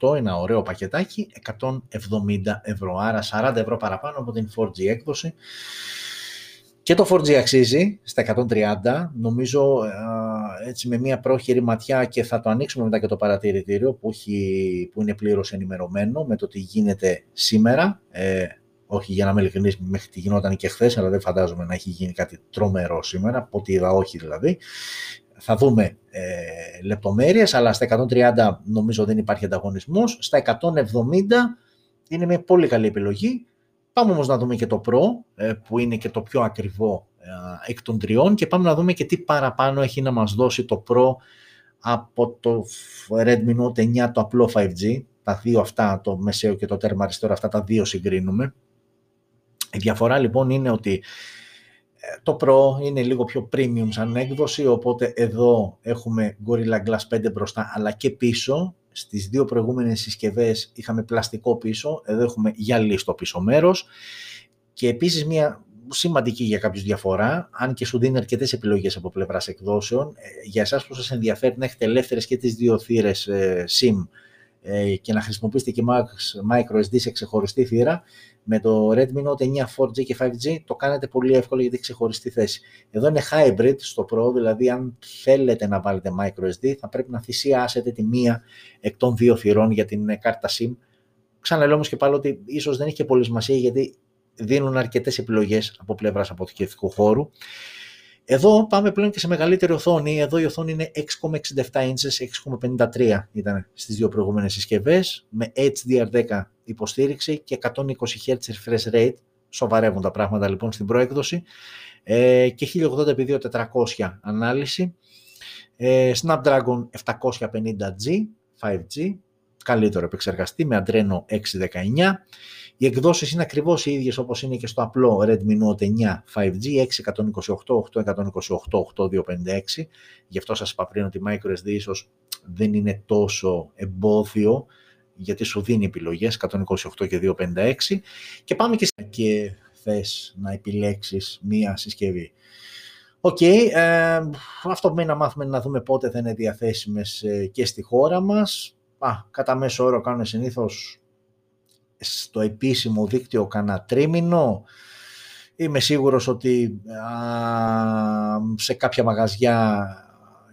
628, ένα ωραίο πακετάκι, 170 ευρώ, άρα 40 ευρώ παραπάνω από την 4G έκδοση. Και το 4G αξίζει στα 130, νομίζω έτσι με μια πρόχειρη ματιά και θα το ανοίξουμε μετά και το παρατηρητήριο που, έχει, που είναι πλήρως ενημερωμένο με το τι γίνεται σήμερα. Ε, όχι για να είμαι ειλικρινής, μέχρι τι γινόταν και χθες, αλλά δεν φαντάζομαι να έχει γίνει κάτι τρομερό σήμερα, από ό,τι είδα όχι δηλαδή θα δούμε ε, λεπτομέρειες, αλλά στα 130 νομίζω δεν υπάρχει ανταγωνισμός. Στα 170 είναι μια πολύ καλή επιλογή. Πάμε όμως να δούμε και το Pro, ε, που είναι και το πιο ακριβό ε, εκ των τριών και πάμε να δούμε και τι παραπάνω έχει να μας δώσει το Pro από το Redmi Note 9 το απλό 5G. Τα δύο αυτά, το μεσαίο και το τέρμα αριστερό, αυτά τα δύο συγκρίνουμε. Η διαφορά λοιπόν είναι ότι το Pro είναι λίγο πιο premium σαν έκδοση, οπότε εδώ έχουμε Gorilla Glass 5 μπροστά αλλά και πίσω. Στις δύο προηγούμενες συσκευές είχαμε πλαστικό πίσω, εδώ έχουμε γυαλί στο πίσω μέρος. Και επίσης μια σημαντική για κάποιους διαφορά, αν και σου δίνει αρκετές επιλογές από πλευράς εκδόσεων, ε, για εσάς που σας ενδιαφέρει να έχετε ελεύθερες και τις δύο θύρες ε, SIM ε, και να χρησιμοποιήσετε και micro SD σε ξεχωριστή θύρα, με το Redmi Note 9 4G και 5G το κάνετε πολύ εύκολο γιατί έχει ξεχωριστή θέση. Εδώ είναι hybrid στο Pro, δηλαδή αν θέλετε να βάλετε micro SD θα πρέπει να θυσιάσετε τη μία εκ των δύο θυρών για την κάρτα SIM. Ξαναλέω όμως και πάλι ότι ίσως δεν έχει και πολύ σημασία γιατί δίνουν αρκετές επιλογές από πλευράς αποθηκευτικού χώρου. Εδώ πάμε πλέον και σε μεγαλύτερη οθόνη. Εδώ η οθόνη είναι 6,67 inches, 6,53 ήταν στις δύο προηγούμενες συσκευές, με HDR10 υποστήριξη και 120 Hz refresh rate. Σοβαρεύουν τα πράγματα λοιπόν στην προέκδοση. Ε, και 1080x2400 ανάλυση. Ε, Snapdragon 750G, 5G, καλύτερο επεξεργαστή με Adreno 619. Οι εκδόσεις είναι ακριβώς οι ίδιες όπως είναι και στο απλό Redmi Note 9 5G 628, 828, 8256. Γι' αυτό σας είπα πριν ότι η MicroSD ίσως δεν είναι τόσο εμπόδιο γιατί σου δίνει επιλογές 128 και 256 και πάμε και, και θες να επιλέξεις μία συσκευή. Οκ, ε, αυτό που μένει να μάθουμε είναι να δούμε πότε θα είναι διαθέσιμες ε, και στη χώρα μας. Α, κατά μέσο όρο κάνουν συνήθως στο επίσημο δίκτυο κανένα τρίμηνο. Είμαι σίγουρος ότι σε κάποια μαγαζιά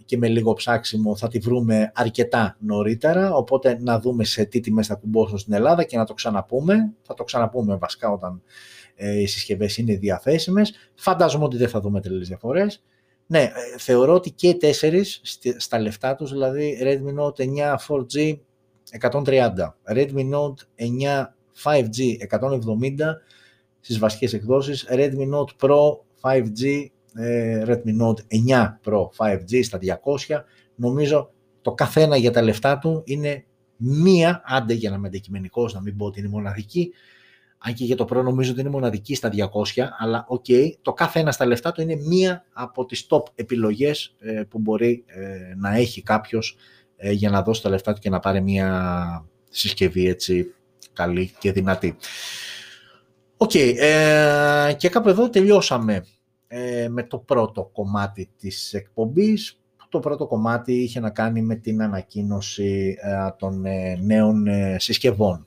και με λίγο ψάξιμο θα τη βρούμε αρκετά νωρίτερα, οπότε να δούμε σε τι τιμές θα κουμπώσουν στην Ελλάδα και να το ξαναπούμε. Θα το ξαναπούμε βασικά όταν ε, οι συσκευές είναι διαθέσιμες. Φαντάζομαι ότι δεν θα δούμε τελείως διαφορές. Ναι, ε, θεωρώ ότι και οι τέσσερις στα λεφτά τους, δηλαδή Redmi Note 9 4G 130, Redmi Note 9 5G 170 στις βασικές εκδόσεις, Redmi Note Pro 5G, ε, Redmi Note 9 Pro 5G στα 200. Νομίζω το καθένα για τα λεφτά του είναι μία, άντε για να είμαι αντικειμενικός, να μην πω ότι είναι μοναδική, αν και για το Pro νομίζω ότι είναι μοναδική στα 200, αλλά OK, okay, το κάθε ένα στα λεφτά του είναι μία από τις top επιλογές ε, που μπορεί ε, να έχει κάποιος ε, για να δώσει τα λεφτά του και να πάρει μία συσκευή έτσι καλή και δυνατή. OK, okay, και κάπου εδώ τελειώσαμε με το πρώτο κομμάτι της εκπομπής. Το πρώτο κομμάτι είχε να κάνει με την ανακοίνωση των νέων συσκευών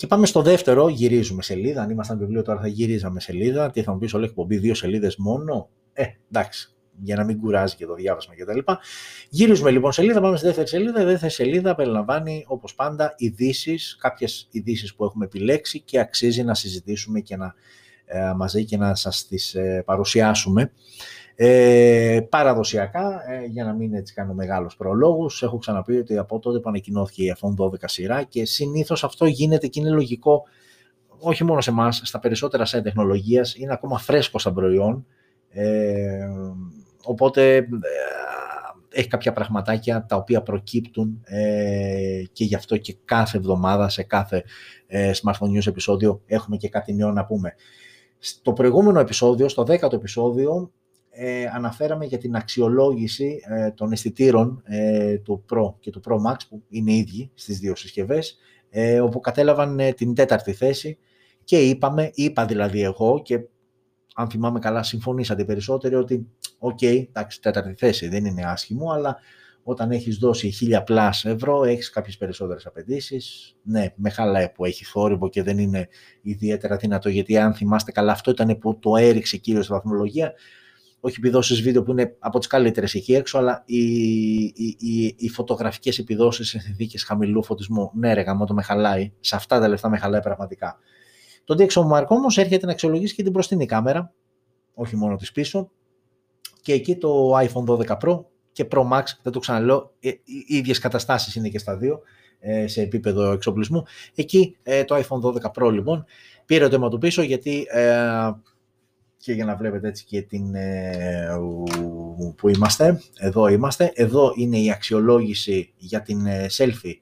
και πάμε στο δεύτερο, γυρίζουμε σελίδα. Αν ήμασταν βιβλίο τώρα θα γυρίζαμε σελίδα. Τι θα μου πεις, όλη εκπομπή, δύο σελίδες μόνο; Ε, εντάξει, για να μην κουράζει και το διάβασμα κτλ. Γυρίζουμε λοιπόν σελίδα, πάμε στη δεύτερη σελίδα. Η δεύτερη σελίδα περιλαμβάνει όπως πάντα ειδήσεις, κάποιες ειδήσεις που έχουμε επιλέξει και αξίζει να συζητήσουμε και να, ε, μαζί και να σας τις ε, παρουσιάσουμε. Ε, παραδοσιακά, ε, για να μην έτσι κάνω μεγάλους προλόγους, έχω ξαναπεί ότι από τότε που ανακοινώθηκε η iPhone 12 σειρά και συνήθως αυτό γίνεται και είναι λογικό όχι μόνο σε εμάς, στα περισσότερα σε τεχνολογίας, είναι ακόμα φρέσκο σαν προϊόν, ε, οπότε ε, έχει κάποια πραγματάκια τα οποία προκύπτουν ε, και γι' αυτό και κάθε εβδομάδα σε κάθε ε, Smartphone News επεισόδιο έχουμε και κάτι νέο να πούμε. Στο προηγούμενο επεισόδιο, στο δέκατο επεισόδιο, ε, αναφέραμε για την αξιολόγηση ε, των αισθητήρων ε, του Pro και του Pro Max που είναι ίδιοι στις δύο συσκευές ε, όπου κατέλαβαν ε, την τέταρτη θέση και είπαμε, είπα δηλαδή εγώ και αν θυμάμαι καλά συμφωνήσατε περισσότεροι ότι OK, okay, εντάξει τέταρτη θέση δεν είναι άσχημο αλλά όταν έχεις δώσει 1000 plus ευρώ, έχεις κάποιες περισσότερες απαιτήσεις. Ναι, με χαλάει που έχει θόρυβο και δεν είναι ιδιαίτερα δυνατό, γιατί αν θυμάστε καλά, αυτό ήταν που το έριξε κυρίως στη βαθμολογία όχι οι επιδόσεις βίντεο που είναι από τις καλύτερες εκεί έξω, αλλά οι, οι, οι, οι φωτογραφικές επιδόσεις σε συνθήκες χαμηλού φωτισμού. Ναι, ρε γαμό, το με χαλάει. Σε αυτά τα λεφτά με χαλάει πραγματικά. Το DxOMark όμως έρχεται να αξιολογήσει και την μπροστινή κάμερα, όχι μόνο της πίσω. Και εκεί το iPhone 12 Pro και Pro Max, δεν το ξαναλέω, ε, οι ίδιες καταστάσεις είναι και στα δύο ε, σε επίπεδο εξοπλισμού. Εκεί ε, το iPhone 12 Pro λοιπόν πήρε το αίμα του πίσω γιατί και για να βλέπετε έτσι και την, ε, που είμαστε, εδώ είμαστε. Εδώ είναι η αξιολόγηση για την ε, selfie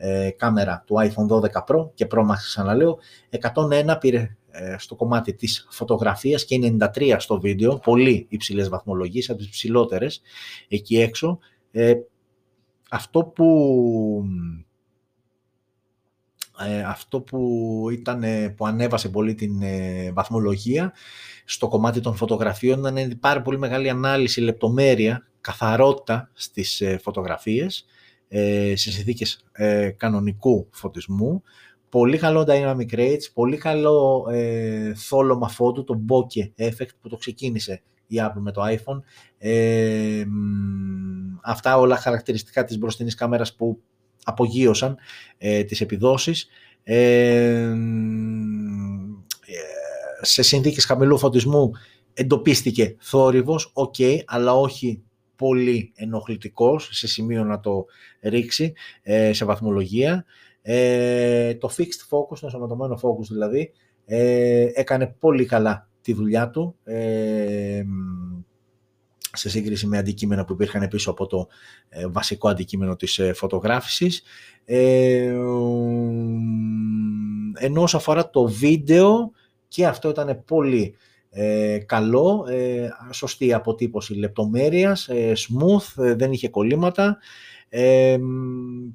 ε, κάμερα του iPhone 12 Pro και Pro Max ξαναλέω. 101 πήρε στο κομμάτι της φωτογραφίας και 93 στο βίντεο, πολύ υψηλές βαθμολογίες, από τις ψηλότερες εκεί έξω. αυτό που αυτό που, ήταν, που ανέβασε πολύ την βαθμολογία στο κομμάτι των φωτογραφίων είναι πάρα πολύ μεγάλη ανάλυση, λεπτομέρεια, καθαρότητα στις ε, φωτογραφίες, ε, σε συνθήκες ε, κανονικού φωτισμού, πολύ καλό dynamic rates, πολύ καλό ε, θόλωμα φώτου, το bokeh effect που το ξεκίνησε η Apple με το iPhone. Ε, αυτά όλα χαρακτηριστικά της μπροστινής κάμερας που απογείωσαν ε, τις επιδόσεις. Ε, σε συνθήκες χαμηλού φωτισμού εντοπίστηκε θόρυβος, οκ, αλλά όχι πολύ ενοχλητικός, σε σημείο να το ρίξει ε, σε βαθμολογία. Ε, το fixed focus, το ενσωματωμένο focus δηλαδή, ε, έκανε πολύ καλά τη δουλειά του. σε σύγκριση με αντικείμενα που υπήρχαν πίσω από το ε, βασικό αντικείμενο της ε, φωτογράφησης. Ε, ενώ όσο αφορά το βίντεο, και αυτό ήταν πολύ καλό, σωστή αποτύπωση λεπτομέρειας, smooth, δεν είχε κολλήματα,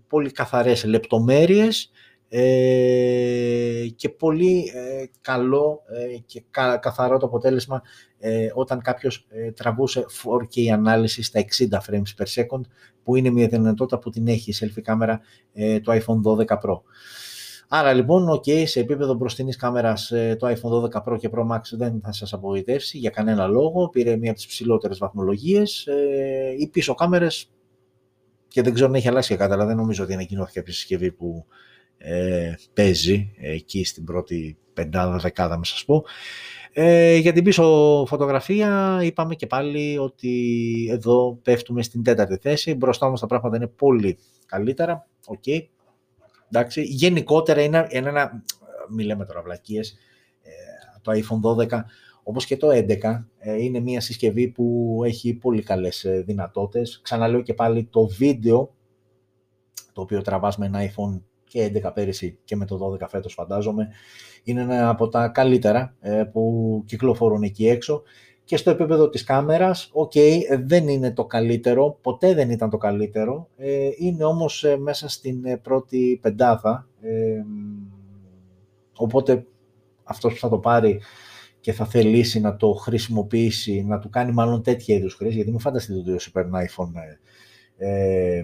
πολύ καθαρές λεπτομέρειες, ε, και πολύ ε, καλό ε, και καθαρό το αποτέλεσμα όταν κάποιος τραβούσε 4K ανάλυση στα 60 frames per second που είναι μια δυνατότητα που την έχει η selfie κάμερα το iPhone 12 Pro. Άρα λοιπόν, ok, σε επίπεδο μπροστινής κάμερας το iPhone 12 Pro και Pro Max δεν θα σας απογοητεύσει για κανένα λόγο, πήρε μία από τις ψηλότερες βαθμολογίες. Οι πίσω κάμερες, και δεν ξέρω αν έχει αλλάξει κάτι, αλλά δεν νομίζω ότι ανακοινώθηκε κάποια συσκευή που ε, παίζει εκεί στην πρώτη πεντάδα, δεκάδα με σας πω. Ε, για την πίσω φωτογραφία είπαμε και πάλι ότι εδώ πέφτουμε στην τέταρτη θέση. Μπροστά όμως τα πράγματα είναι πολύ καλύτερα. OK. Okay. Εντάξει. Γενικότερα είναι ένα, μη λέμε τώρα βλακίες, ε, το iPhone 12 όπως και το 11 ε, είναι μια συσκευή που έχει πολύ καλές ε, δυνατότητες. Ξαναλέω και πάλι το βίντεο το οποίο τραβάς με ένα iPhone και 11 πέρυσι και με το 12 φέτος φαντάζομαι, είναι ένα από τα καλύτερα ε, που κυκλοφορούν εκεί έξω. Και στο επίπεδο της κάμερας, ok, δεν είναι το καλύτερο, ποτέ δεν ήταν το καλύτερο, ε, είναι όμως ε, μέσα στην πρώτη πεντάδα, οπότε αυτός που θα το πάρει και θα θελήσει να το χρησιμοποιήσει, να του κάνει μάλλον τέτοια είδους χρήση, γιατί μην φανταστείτε ότι όσο παίρνει iPhone ε,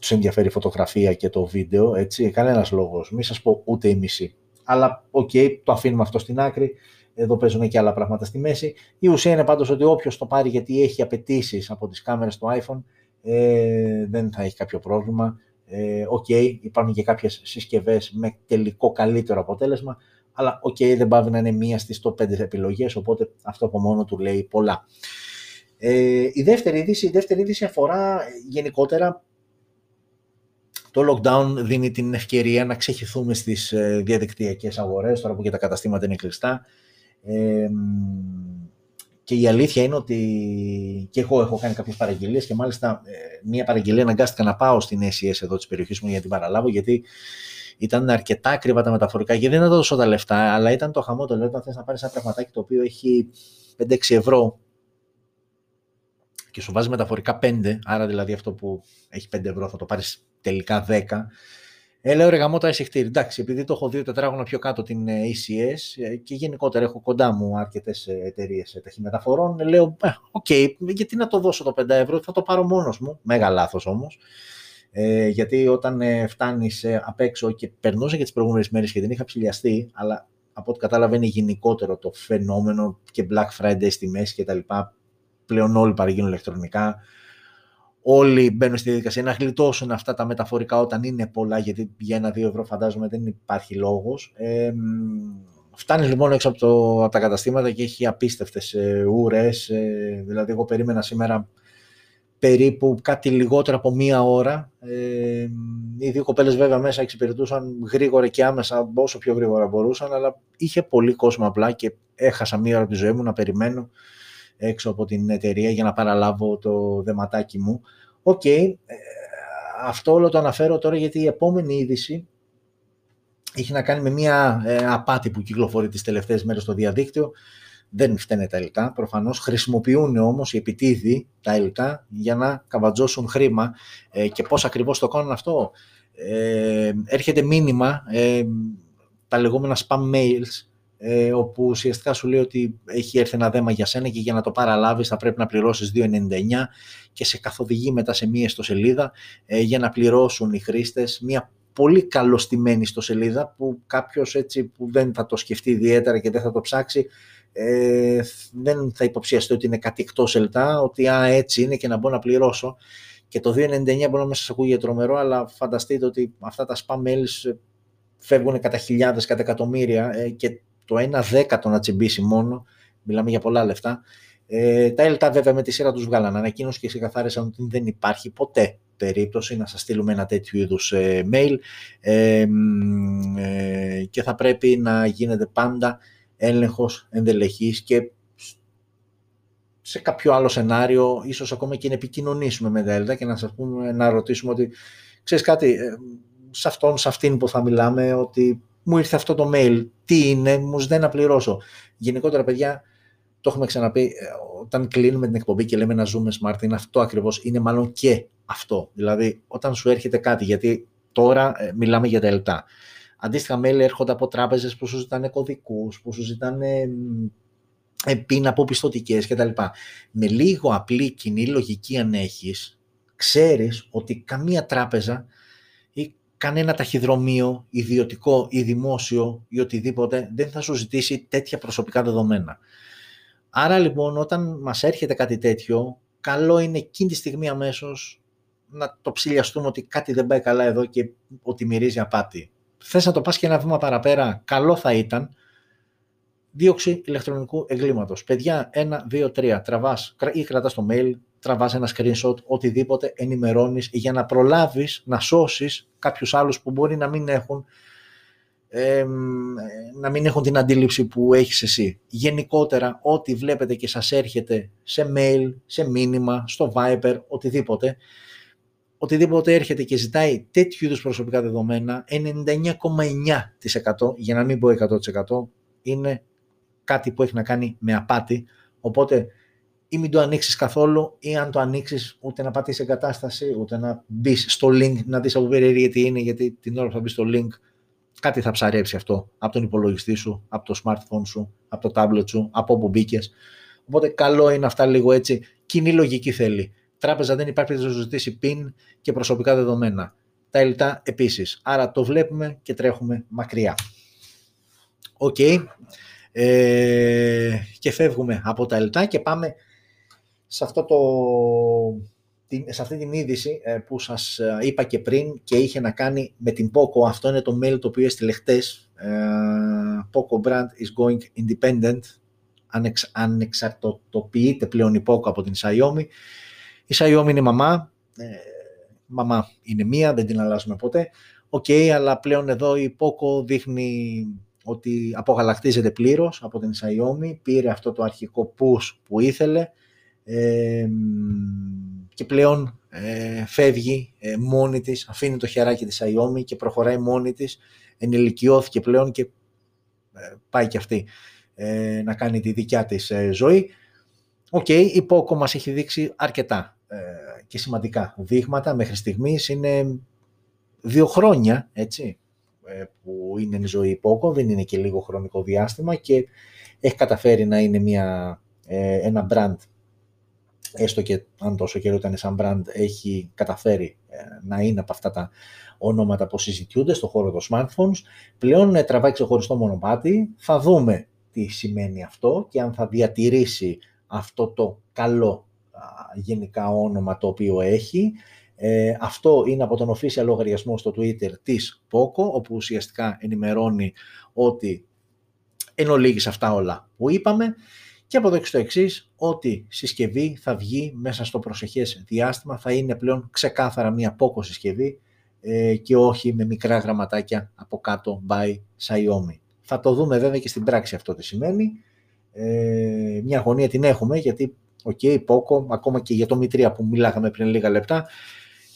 τους ενδιαφέρει η φωτογραφία και το βίντεο, έτσι, κανένας λόγος, μη σας πω ούτε η μισή. Αλλά, οκ, το αφήνουμε αυτό στην άκρη, εδώ παίζουν και άλλα πράγματα στη μέση. Η ουσία είναι πάντως ότι όποιος το πάρει γιατί έχει απαιτήσεις από τις κάμερες του iPhone, ε, δεν θα έχει κάποιο πρόβλημα. Ε, OK, okay, υπάρχουν και κάποιες συσκευές με τελικό καλύτερο αποτέλεσμα, αλλά OK, okay, δεν παύει να είναι μία στις top 5 επιλογές, οπότε αυτό από μόνο του λέει πολλά. Ε, η, δεύτερη είδηση, η δεύτερη είδηση αφορά γενικότερα το lockdown δίνει την ευκαιρία να ξεχυθούμε στις ε, διαδικτυακές αγορές, τώρα που και τα καταστήματα είναι κλειστά. Ε, και η αλήθεια είναι ότι και εγώ έχω κάνει κάποιες παραγγελίες και μάλιστα ε, μία παραγγελία αναγκάστηκα να πάω στην SES εδώ της περιοχής μου για την παραλάβω γιατί ήταν αρκετά ακριβά τα μεταφορικά και δεν ήταν τόσο τα λεφτά, αλλά ήταν το χαμό το λέω όταν θες να πάρεις ένα πραγματάκι το οποίο έχει 5-6 ευρώ και σου βάζει μεταφορικά 5, άρα δηλαδή αυτό που έχει 5 ευρώ θα το πάρεις τελικά 10. Ε, λέω ρε γαμώτο Εντάξει, επειδή το έχω δύο τετράγωνα πιο κάτω την ε, ACS ε, και γενικότερα έχω κοντά μου αρκετές ε, εταιρείες ταχυμεταφορών, λέω, OK, okay, γιατί να το δώσω το 5 ευρώ, θα το πάρω μόνος μου. Μέγα λάθος όμως. Ε, γιατί όταν ε, φτάνεις απ' έξω και περνούσα και τις προηγούμενες μέρες και δεν είχα ψυλλιαστεί, αλλά από ό,τι κατάλαβα είναι γενικότερο το φαινόμενο και Black Friday στη μέση κτλ πλέον όλοι παραγγείλουν ηλεκτρονικά. Όλοι μπαίνουν στη διαδικασία να γλιτώσουν αυτά τα μεταφορικά όταν είναι πολλά, γιατί για ένα-δύο ευρώ φαντάζομαι δεν υπάρχει λόγος. Ε, φτάνεις λοιπόν έξω από, το, από τα καταστήματα και έχει απίστευτες ε, ουρές. Ε, δηλαδή, εγώ περίμενα σήμερα περίπου κάτι λιγότερο από μία ώρα. Ε, οι δύο κοπέλες βέβαια μέσα εξυπηρετούσαν γρήγορα και άμεσα όσο πιο γρήγορα μπορούσαν, αλλά είχε πολύ κόσμο απλά και έχασα μία ώρα από τη ζωή μου να περιμένω έξω από την εταιρεία για να παραλάβω το δεματάκι μου. Οκ, ε, αυτό όλο το αναφέρω τώρα γιατί η επόμενη είδηση έχει να κάνει με μια ε, απάτη που κυκλοφορεί τις τελευταίες μέρες στο διαδίκτυο. Δεν φταίνε τα ΕΛΤΑ, προφανώς. Χρησιμοποιούν όμως οι επιτήδειοι τα ΕΛΤΑ για να καβατζώσουν χρήμα. Ε, και πώς ακριβώς το κάνουν αυτό; έρχεται μήνυμα, τα λεγόμενα spam mails, ε, όπου ουσιαστικά σου λέει ότι έχει έρθει ένα δέμα για σένα και για να το παραλάβεις θα πρέπει να πληρώσεις 2,99 και σε καθοδηγεί μετά σε μία ιστοσελίδα ε, για να πληρώσουν οι χρήστες μία πολύ καλοστημένη ιστοσελίδα που κάποιος έτσι που δεν θα το σκεφτεί ιδιαίτερα και δεν θα το ψάξει ε, δεν θα υποψιαστεί ότι είναι κάτι εκτός ελτά, ότι α, έτσι είναι και να μπορώ να πληρώσω. Και το 2,99 μπορεί να σας ακούγεται τρομερό, αλλά φανταστείτε ότι αυτά τα spam mails φεύγουν κατά χιλιάδες, κατά εκατομμύρια ε, και το 1 δέκατο να τσιμπήσει μόνο, μιλάμε για πολλά λεφτά. Ε, τα ΕΛΤΑ βέβαια με τη σειρά τους βγάλαν ανακοίνωση και ξεκαθάρισαν ότι δεν υπάρχει ποτέ περίπτωση να σας στείλουμε ένα τέτοιο είδους ε, mail. Ε, ε, και θα πρέπει να γίνεται πάντα έλεγχος ενδελεχής και σε κάποιο άλλο σενάριο, ίσως ακόμα και να επικοινωνήσουμε με Delta και να σας πούμε, να ρωτήσουμε ότι ξέρεις κάτι, ε, σε αυτόν, σε αυτήν που θα μιλάμε, ότι μου ήρθε αυτό το mail, τι είναι, μου ζητάει να πληρώσω. Γενικότερα, παιδιά, το έχουμε ξαναπεί, ε, όταν κλείνουμε την εκπομπή και λέμε να ζούμε smart, είναι αυτό ακριβώς, είναι μάλλον και αυτό. Δηλαδή, όταν σου έρχεται κάτι, γιατί τώρα ε, μιλάμε για Delta. Αντίστοιχα, mail έρχονται από τράπεζες που σου ζητάνε κωδικούς, που σου ζητάνε πίνα από πιστοτικές κτλ. Με λίγο απλή κοινή λογική αν έχεις, ξέρεις ότι καμία τράπεζα ή κανένα ταχυδρομείο, ιδιωτικό ή δημόσιο ή οτιδήποτε δεν θα σου ζητήσει τέτοια προσωπικά δεδομένα. Άρα λοιπόν όταν μας έρχεται κάτι τέτοιο, καλό είναι εκείνη τη στιγμή αμέσως να το ψηλιαστούμε ότι κάτι δεν πάει καλά εδώ και ότι μυρίζει απάτη. Θες να το πας και ένα βήμα παραπέρα, καλό θα ήταν δίωξη ηλεκτρονικού εγκλήματος. Παιδιά, 1, 2, 3, τραβάς ή κρατάς το mail, τραβάς ένα screenshot, οτιδήποτε ενημερώνεις για να προλάβεις να σώσεις κάποιους άλλους που μπορεί να μην έχουν να μην έχουν την αντίληψη που έχεις εσύ. Γενικότερα, ό,τι βλέπετε και σας έρχεται σε mail, σε μήνυμα, στο Viber, οτιδήποτε, οτιδήποτε έρχεται και ζητάει τέτοιου είδους προσωπικά δεδομένα, 99,9% για να μην πω 100% είναι κάτι που έχει να κάνει με απάτη, οπότε ή μην το ανοίξεις καθόλου ή αν το ανοίξεις ούτε να πατήσεις εγκατάσταση, ούτε να μπεις στο link να δεις από πέρα γιατί είναι, γιατί την ώρα που θα μπεις στο link κάτι θα ψαρέψει αυτό από τον υπολογιστή σου, από το smartphone σου, από το tablet σου, από όπου μπήκες. Οπότε καλό είναι αυτά λίγο έτσι, κοινή λογική θέλει. Τράπεζα δεν υπάρχει να σου ζητήσει PIN και προσωπικά δεδομένα. Τα ελτά επίσης. Άρα το βλέπουμε και τρέχουμε μακριά. Οκ. Ε, και φεύγουμε από τα ΕΛΤΑ και πάμε σε, αυτό το, σε αυτή την είδηση ε, που σας ε, είπα και πριν και είχε να κάνει με την POCO. Αυτό είναι το mail το οποίο έστειλε χτες. POCO brand is going independent. Ανεξ, ανεξαρτητοποιείται πλέον η POCO από την Xiaomi. Η Xiaomi είναι μαμά. μαμά είναι μία, δεν την αλλάζουμε ποτέ. OK, okay, αλλά πλέον εδώ η POCO δείχνει ότι απογαλακτίζεται πλήρως από την Xiaomi, πήρε αυτό το αρχικό push που ήθελε και πλέον ε, φεύγει ε, μόνη της, αφήνει το χεράκι της Xiaomi και προχωράει μόνη της, ενηλικιώθηκε πλέον και ε, πάει και αυτή να κάνει τη δικιά της ζωή. OK, okay, η POCO μας έχει δείξει αρκετά και σημαντικά δείγματα μέχρι στιγμής, είναι δύο χρόνια, έτσι, ε, που είναι η ζωή Poco, δεν είναι και λίγο χρονικό διάστημα και έχει καταφέρει να είναι μια, ε, ένα brand, έστω και αν τόσο καιρό ήταν σαν brand, έχει καταφέρει ε, να είναι από αυτά τα ονόματα που συζητιούνται στον χώρο των smartphones. Πλέον τραβάει ξεχωριστό μονοπάτι, θα δούμε τι σημαίνει αυτό και αν θα διατηρήσει αυτό το καλό γενικά όνομα το οποίο έχει. Ε, αυτό είναι από τον official λογαριασμό στο Twitter της POCO, όπου ουσιαστικά ενημερώνει ότι εν ολίγης αυτά όλα που είπαμε και από εδώ και στο εξής ότι συσκευή θα βγει μέσα στο προσεχές διάστημα, θα είναι πλέον ξεκάθαρα μια POCO συσκευή ε, και όχι με μικρά γραμματάκια από κάτω by Xiaomi. Θα το δούμε βέβαια και στην πράξη αυτό τι σημαίνει. Ε, μια αγωνία την έχουμε γιατί, OK, okay, POCO, ακόμα και για το M3 που μιλάγαμε πριν λίγα λεπτά,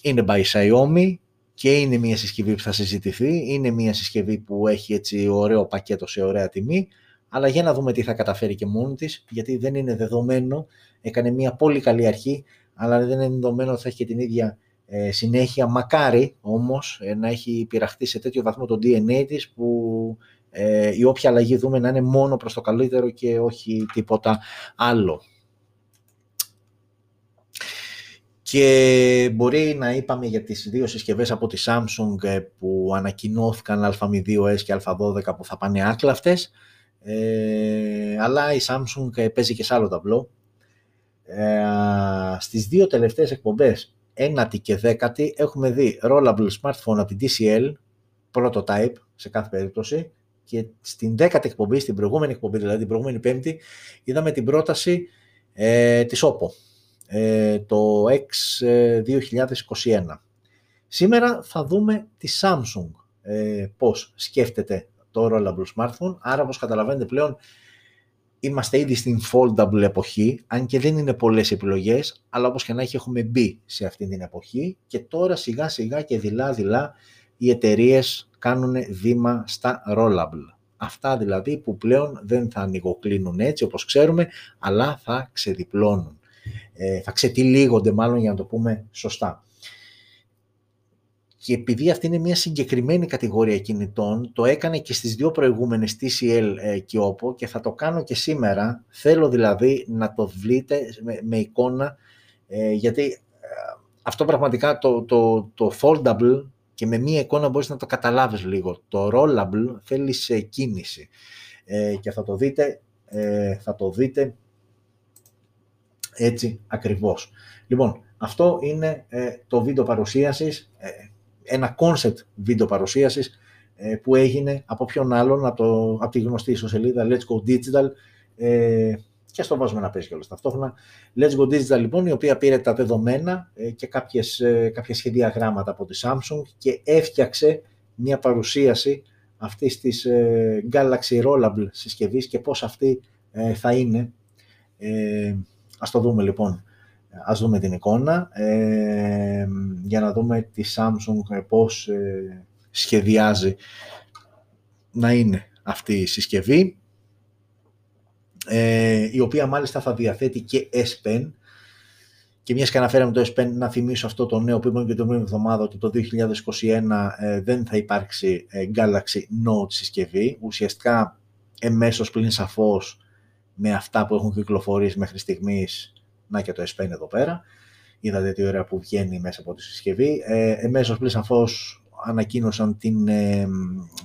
είναι by Xiaomi και είναι μια συσκευή που θα συζητηθεί, είναι μια συσκευή που έχει έτσι ωραίο πακέτο σε ωραία τιμή, αλλά για να δούμε τι θα καταφέρει και μόνη της, γιατί δεν είναι δεδομένο, έκανε μια πολύ καλή αρχή, αλλά δεν είναι δεδομένο ότι θα έχει και την ίδια ε, συνέχεια, μακάρι όμως ε, να έχει πειραχτεί σε τέτοιο βαθμό το DNA της που ε, η όποια αλλαγή δούμε να είναι μόνο προς το καλύτερο και όχι τίποτα άλλο. Και μπορεί να είπαμε για τις δύο συσκευές από τη Samsung ε, που ανακοινώθηκαν Α02S και Α12 που θα πάνε άκλαυτες, ε, αλλά η Samsung ε, παίζει και σε άλλο ταμπλό. Ε, στις δύο τελευταίες εκπομπές, ένατη και δέκατη, έχουμε δει rollable smartphone από την TCL, prototype σε κάθε περίπτωση, και στην δέκατη εκπομπή, στην προηγούμενη εκπομπή, δηλαδή την προηγούμενη πέμπτη, είδαμε την πρόταση ε, της OPPO ε, το X2021. Σήμερα θα δούμε τη Samsung ε, πώς σκέφτεται το rollable smartphone, άρα όπως καταλαβαίνετε πλέον είμαστε ήδη στην foldable εποχή, αν και δεν είναι πολλές επιλογές, αλλά όπως και να έχει έχουμε μπει σε αυτή την εποχή και τώρα σιγά σιγά και δειλά δειλά οι εταιρείες κάνουν βήμα στα rollable. Αυτά δηλαδή που πλέον δεν θα ανοιγοκλίνουν έτσι όπως ξέρουμε, αλλά θα ξεδιπλώνουν. Ε, θα ξετυλίγονται μάλλον για να το πούμε σωστά. Και επειδή αυτή είναι μια συγκεκριμένη κατηγορία κινητών, το έκανε και στις δύο προηγούμενες TCL ε, και OPPO και θα το κάνω και σήμερα. Θέλω δηλαδή να το βρείτε με, εικόνα, ε, γιατί ε, αυτό πραγματικά το, το, το foldable και με μία εικόνα μπορείς να το καταλάβεις λίγο. Το rollable θέλει σε κίνηση και θα το δείτε, θα το δείτε έτσι ακριβώς. Λοιπόν, αυτό είναι το βίντεο παρουσίασης ένα concept βίντεο παρουσίασης ε, που έγινε από ποιον άλλον, από, το, από τη γνωστή ιστοσελίδα Let's Go Digital ε, και στο βάζουμε να παίζει κιόλας ταυτόχρονα. Let's Go Digital λοιπόν, η οποία πήρε τα δεδομένα ε, και κάποιες, ε, κάποια σχεδία γράμματα από τη Samsung και έφτιαξε μια παρουσίαση αυτής της ε, Galaxy Rollable συσκευής και πώς αυτή ε, θα είναι. Ε, ας το δούμε λοιπόν Ας δούμε την εικόνα. Ε, για να δούμε τη Samsung πώς ε, σχεδιάζει να είναι αυτή η συσκευή. Ε, η οποία μάλιστα θα διαθέτει και S Pen. Και μιας και αναφέραμε το S Pen να θυμίσω αυτό το νέο που είπαμε και την προηγούμενη εβδομάδα ότι το 2021 δεν θα υπάρξει Galaxy Note συσκευή. Ουσιαστικά εμέσως πλην σαφώς με αυτά που έχουν κυκλοφορήσει μέχρι στιγμής να και το S Pen εδώ πέρα. Είδατε τι ωραία που βγαίνει μέσα από τη συσκευή. Ε, εμέσως πλέον σαφώς ανακοίνωσαν την, ε,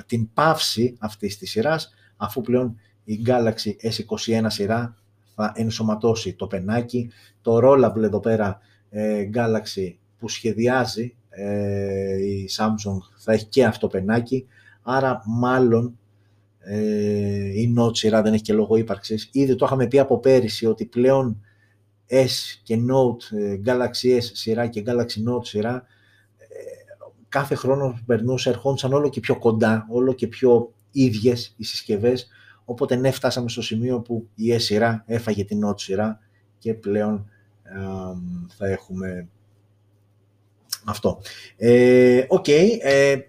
την πάυση αυτής της σειράς, αφού πλέον η Galaxy S21 σειρά θα ενσωματώσει το πενάκι, το rollable εδώ πέρα ε, Galaxy που σχεδιάζει ε, η Samsung θα έχει και αυτό πενάκι, άρα μάλλον ε, η Note σειρά δεν έχει και λόγο ύπαρξης. Ήδη το είχαμε πει από πέρυσι ότι πλέον S και Note, ε, Galaxy S σειρά και Galaxy Note σειρά, ε, κάθε χρόνο περνούσε, ερχόντουσαν όλο και πιο κοντά, όλο και πιο ίδιες οι συσκευές, οπότε ναι, φτάσαμε στο σημείο που η S σειρά έφαγε την Note σειρά και πλέον θα έχουμε αυτό. Ε, οκ, ε,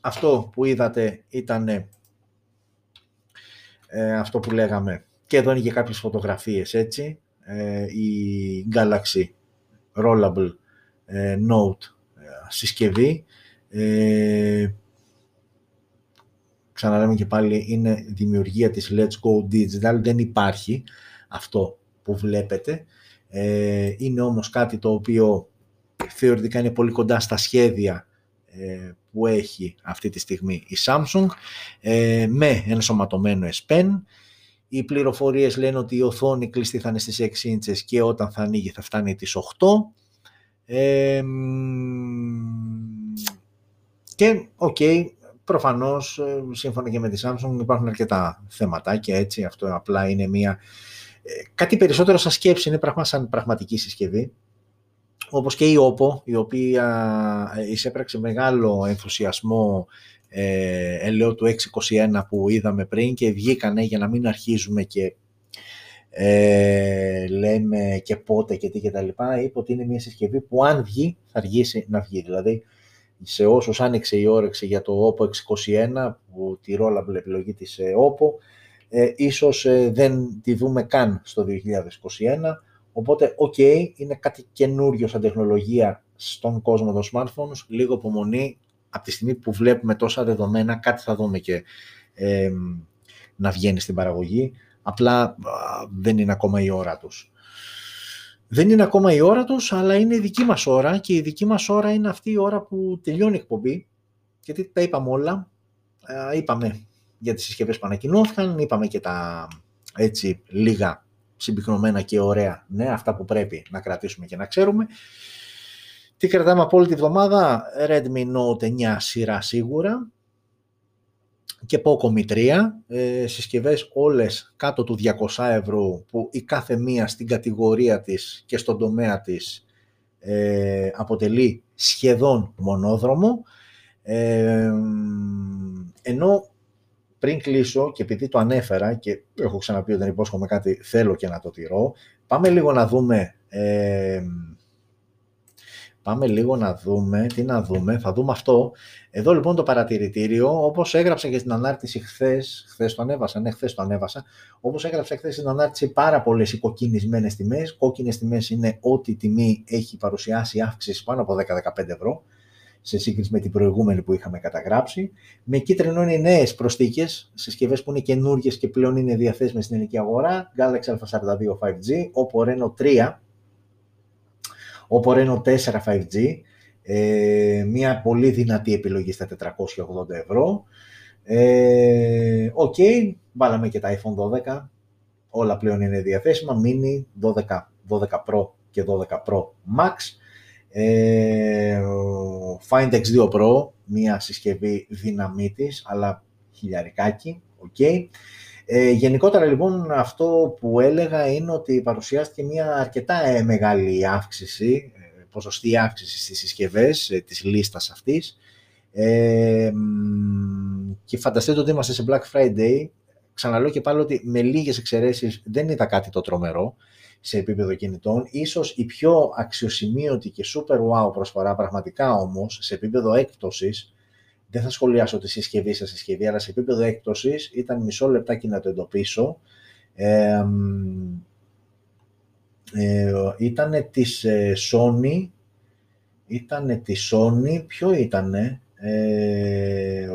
αυτό που είδατε ήταν αυτό που λέγαμε. Και εδώ είναι και κάποιες φωτογραφίες έτσι. ε, η Galaxy Rollable ε, Note ε, συσκευή. Ε, ξαναλέμε και πάλι, είναι δημιουργία της Let's Go Digital, δεν υπάρχει αυτό που βλέπετε. Ε, είναι όμως κάτι το οποίο θεωρητικά είναι πολύ κοντά στα σχέδια που έχει αυτή τη στιγμή η Samsung με ενσωματωμένο S Pen οι πληροφορίες λένε ότι η οθόνη κλειστή θα είναι στις 6 ίντσες και όταν θα ανοίγει θα φτάνει τις 8. Ε, και, OK, okay, προφανώς, ε, σύμφωνα και με τη Samsung, υπάρχουν αρκετά θεματάκια, έτσι, αυτό απλά είναι μια... Ε, κάτι περισσότερο σαν σκέψη, παρά σαν πραγματική συσκευή. Όπως και η OPPO, η οποία ε, εισέπραξε μεγάλο ενθουσιασμό ε, ελαιό του 621 που είδαμε πριν και βγήκανε για να μην αρχίζουμε και ε, λέμε και πότε και τι και τα λοιπά, είπε ότι είναι μια συσκευή που αν βγει θα αργήσει να βγει. Δηλαδή σε όσους άνοιξε η όρεξη για το OPPO 621 που τη ρόλα επιλογή της ε, OPPO ε, ίσως ε, δεν τη δούμε καν στο 2021 οπότε οκ, είναι κάτι καινούριο σαν τεχνολογία στον κόσμο των smartphones, λίγο απομονή από τη στιγμή που βλέπουμε τόσα δεδομένα, κάτι θα δούμε και να βγαίνει στην παραγωγή. Απλά δεν είναι ακόμα η ώρα τους. Δεν είναι ακόμα η ώρα τους, αλλά είναι η δική μας ώρα και η δική μας ώρα είναι αυτή η ώρα που τελειώνει η εκπομπή, γιατί τα είπαμε όλα. είπαμε για τις συσκευές που ανακοινώθηκαν, είπαμε και τα έτσι λίγα συμπυκνωμένα και ωραία, ναι, αυτά που πρέπει να κρατήσουμε και να ξέρουμε. Τι κρατάμε από όλη τη βδομάδα, Redmi Note 9 σειρά σίγουρα και Poco Mi 3, ε, συσκευές όλες κάτω του 200 ευρώ που η κάθε μία στην κατηγορία της και στον τομέα της ε, αποτελεί σχεδόν μονόδρομο. Ε, ενώ πριν κλείσω και επειδή το ανέφερα και έχω ξαναπεί όταν υπόσχομαι κάτι θέλω και να το τηρώ, πάμε λίγο να δούμε ε, Πάμε λίγο να δούμε, τι να δούμε, θα δούμε αυτό. Εδώ λοιπόν το παρατηρητήριο, όπως έγραψα και στην ανάρτηση χθες, χθες το ανέβασα, ναι χθες το ανέβασα, όπως έγραψα χθες στην ανάρτηση πάρα πολλές κοκκινισμένες τιμές. Κόκκινες τιμές είναι ό,τι τιμή έχει παρουσιάσει αύξηση πάνω από 10-15 ευρώ σε σύγκριση με την προηγούμενη που είχαμε καταγράψει. Με κίτρινο είναι νέες προσθήκε, συσκευές που είναι καινούργιες και πλέον είναι διαθέσιμες στην ελληνική αγορά. Galaxy A42 5G, Oppo Reno 3 Oppo Reno 4 5G, ε, μια πολύ δυνατή επιλογή στα 480 ευρώ. Ε, οκ, ε, βάλαμε και τα iPhone 12, όλα πλέον είναι διαθέσιμα, mini 12, 12 Pro και 12 Pro Max. Ε, Find X2 Pro, μια συσκευή δυναμίτης, αλλά χιλιαρικάκι, οκ. Ε, γενικότερα λοιπόν αυτό που έλεγα είναι ότι παρουσιάστηκε μια αρκετά ε, μεγάλη αύξηση, ε, ποσοστιαία αύξηση στις συσκευές ε, της λίστας αυτής. Ε, και φανταστείτε ότι είμαστε σε Black Friday, ξαναλέω και πάλι ότι με λίγες εξαιρέσεις δεν είδα κάτι το τρομερό σε επίπεδο κινητών, ίσως η πιο αξιοσημείωτη και super wow προσφορά πραγματικά όμως σε επίπεδο έκπτωσης δεν θα σχολιάσω τη συσκευή σε συσκευή, αλλά σε επίπεδο έκπτωσης ήταν μισό λεπτάκι να το εντοπίσω. Ε, ε, ήταν της ε, Sony, ήταν της Sony, ποιο ήτανε, ε,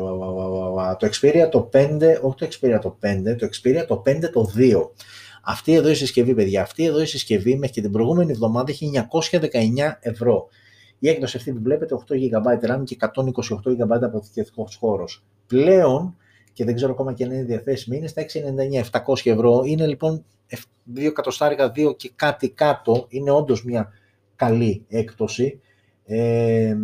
το Xperia το 5, όχι το Xperia το 5, το Xperia το 5 το 2. Αυτή εδώ η συσκευή, παιδιά, αυτή εδώ η συσκευή μέχρι και την προηγούμενη εβδομάδα έχει 919 ευρώ. Η έκδοση αυτή που βλέπετε 8 GB RAM και 128 GB αποθηκευτικός χώρος. Πλέον, και δεν ξέρω ακόμα και αν είναι διαθέσιμη, είναι στα 699, 700 ευρώ. Είναι λοιπόν 2 εκατοστάρικα, 2 και κάτι κάτω. Είναι όντως μια καλή έκπτωση. Ε,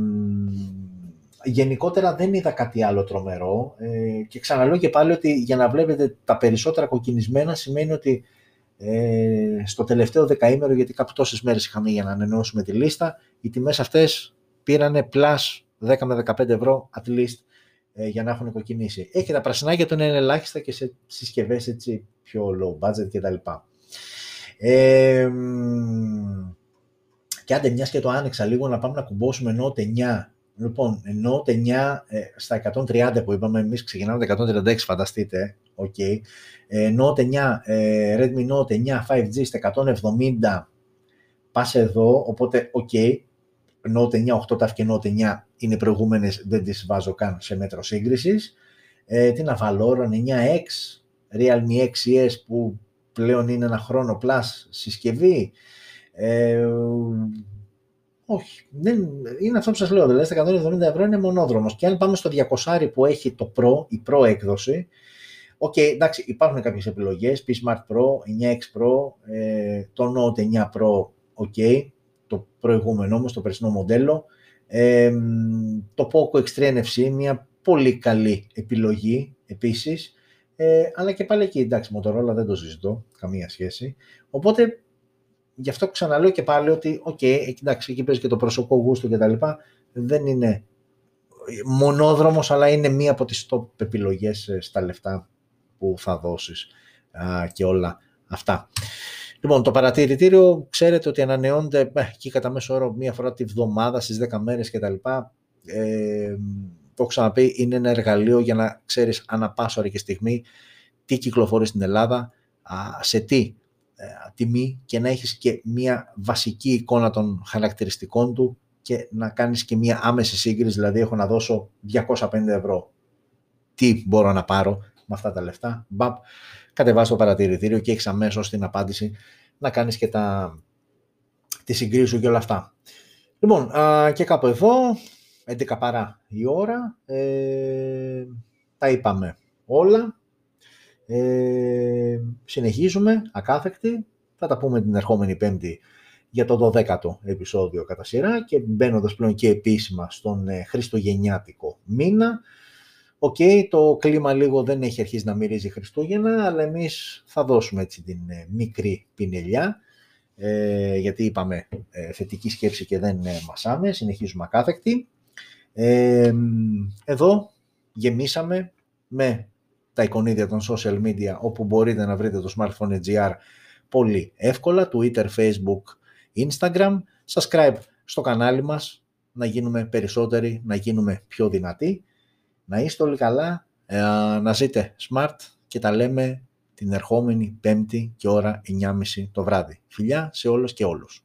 γενικότερα δεν είδα κάτι άλλο τρομερό ε, και ξαναλέω και πάλι ότι για να βλέπετε τα περισσότερα κοκκινισμένα σημαίνει ότι ε, στο τελευταίο δεκαήμερο, γιατί κάπου τόσες μέρες είχαμε για να ανανεώσουμε τη λίστα, οι τιμές αυτές πήρανε plus 10 με 15 ευρώ at least ε, για να έχουν κοκκινήσει. Έχει τα πρασινάκια του είναι ελάχιστα και σε συσκευές έτσι πιο low budget κτλ. Ε, και άντε μιας και το άνοιξα λίγο να πάμε να κουμπώσουμε Note 9. Λοιπόν, Note 9 ε, στα 130 που είπαμε, εμείς ξεκινάμε τα 136 φανταστείτε, ok. Ε, Note 9, ε, Redmi Note 9 5G στα 170 πας εδώ, οπότε ok. Note 9, 8 TAF και Note 9 είναι προηγούμενες, δεν τις βάζω καν σε μέτρο σύγκρισης. Ε, τι να βάλω, Oron 9X, Realme 6S που πλέον είναι ένα χρόνο plus συσκευή. Ε, όχι, δεν, είναι αυτό που σας λέω, δηλαδή στα 170 ευρώ είναι μονόδρομος και αν πάμε στο 200 που έχει το Pro, η Pro έκδοση, Οκ, okay, εντάξει, υπάρχουν κάποιες επιλογές, P Smart Pro, 9X Pro, ε, το Note 9 Pro, ok, το προηγούμενο όμως, το περσινό μοντέλο, ε, το Poco X3 NFC, μια πολύ καλή επιλογή επίσης, ε, αλλά και πάλι εκεί, εντάξει, Motorola δεν το συζητώ, καμία σχέση, οπότε γι' αυτό ξαναλέω και πάλι ότι, οκ, okay, εντάξει, εκεί παίζει και το προσωπικό γούστο και τα λοιπά, δεν είναι μονόδρομος, αλλά είναι μία από τις top επιλογές ε, στα λεφτά που θα δώσεις και όλα αυτά. Λοιπόν, το παρατηρητήριο ξέρετε ότι ανανεώνεται ε, εκεί κατά μέσο όρο μία φορά τη βδομάδα στις 10 μέρες κτλ. Ε, το έχω ξαναπεί, είναι ένα εργαλείο για να ξέρεις ανά πάσα ώρα και στιγμή τι κυκλοφορεί στην Ελλάδα, σε τι ε, τιμή και να έχεις και μία βασική εικόνα των χαρακτηριστικών του και να κάνεις και μία άμεση σύγκριση, δηλαδή έχω να δώσω 205 ευρώ. Τι μπορώ να πάρω με αυτά τα λεφτά. Μπαπ, κατεβάζει το παρατηρητήριο και έχεις αμέσως την απάντηση να κάνεις και τα, τη συγκρίση σου και όλα αυτά. Λοιπόν, και κάπου εδώ, 11 παρά η ώρα, ε, τα είπαμε όλα. Ε, συνεχίζουμε ακάθεκτη. Θα τα πούμε την ερχόμενη Πέμπτη για το 12ο επεισόδιο κατά σειρά και μπαίνοντας πλέον και επίσημα στον ε, Χριστουγεννιάτικο μήνα. Οκ, το κλίμα λίγο δεν έχει αρχίσει να μυρίζει Χριστούγεννα, αλλά εμείς θα δώσουμε έτσι την ε, μικρή πινελιά, ε, γιατί είπαμε ε, θετική σκέψη και δεν ε, μασάμε, συνεχίζουμε ακάθεκτοι. Ε, εδώ γεμίσαμε με τα εικονίδια των social media όπου μπορείτε να βρείτε το Smartphone GR πολύ εύκολα, Twitter, Facebook, Instagram. Subscribe στο κανάλι μας, να γίνουμε περισσότεροι, να γίνουμε πιο δυνατοί. Να είστε όλοι καλά, ε, να ζείτε smart και τα λέμε την ερχόμενη πέμπτη και ώρα 9.30 το βράδυ. Φιλιά σε όλους και όλους.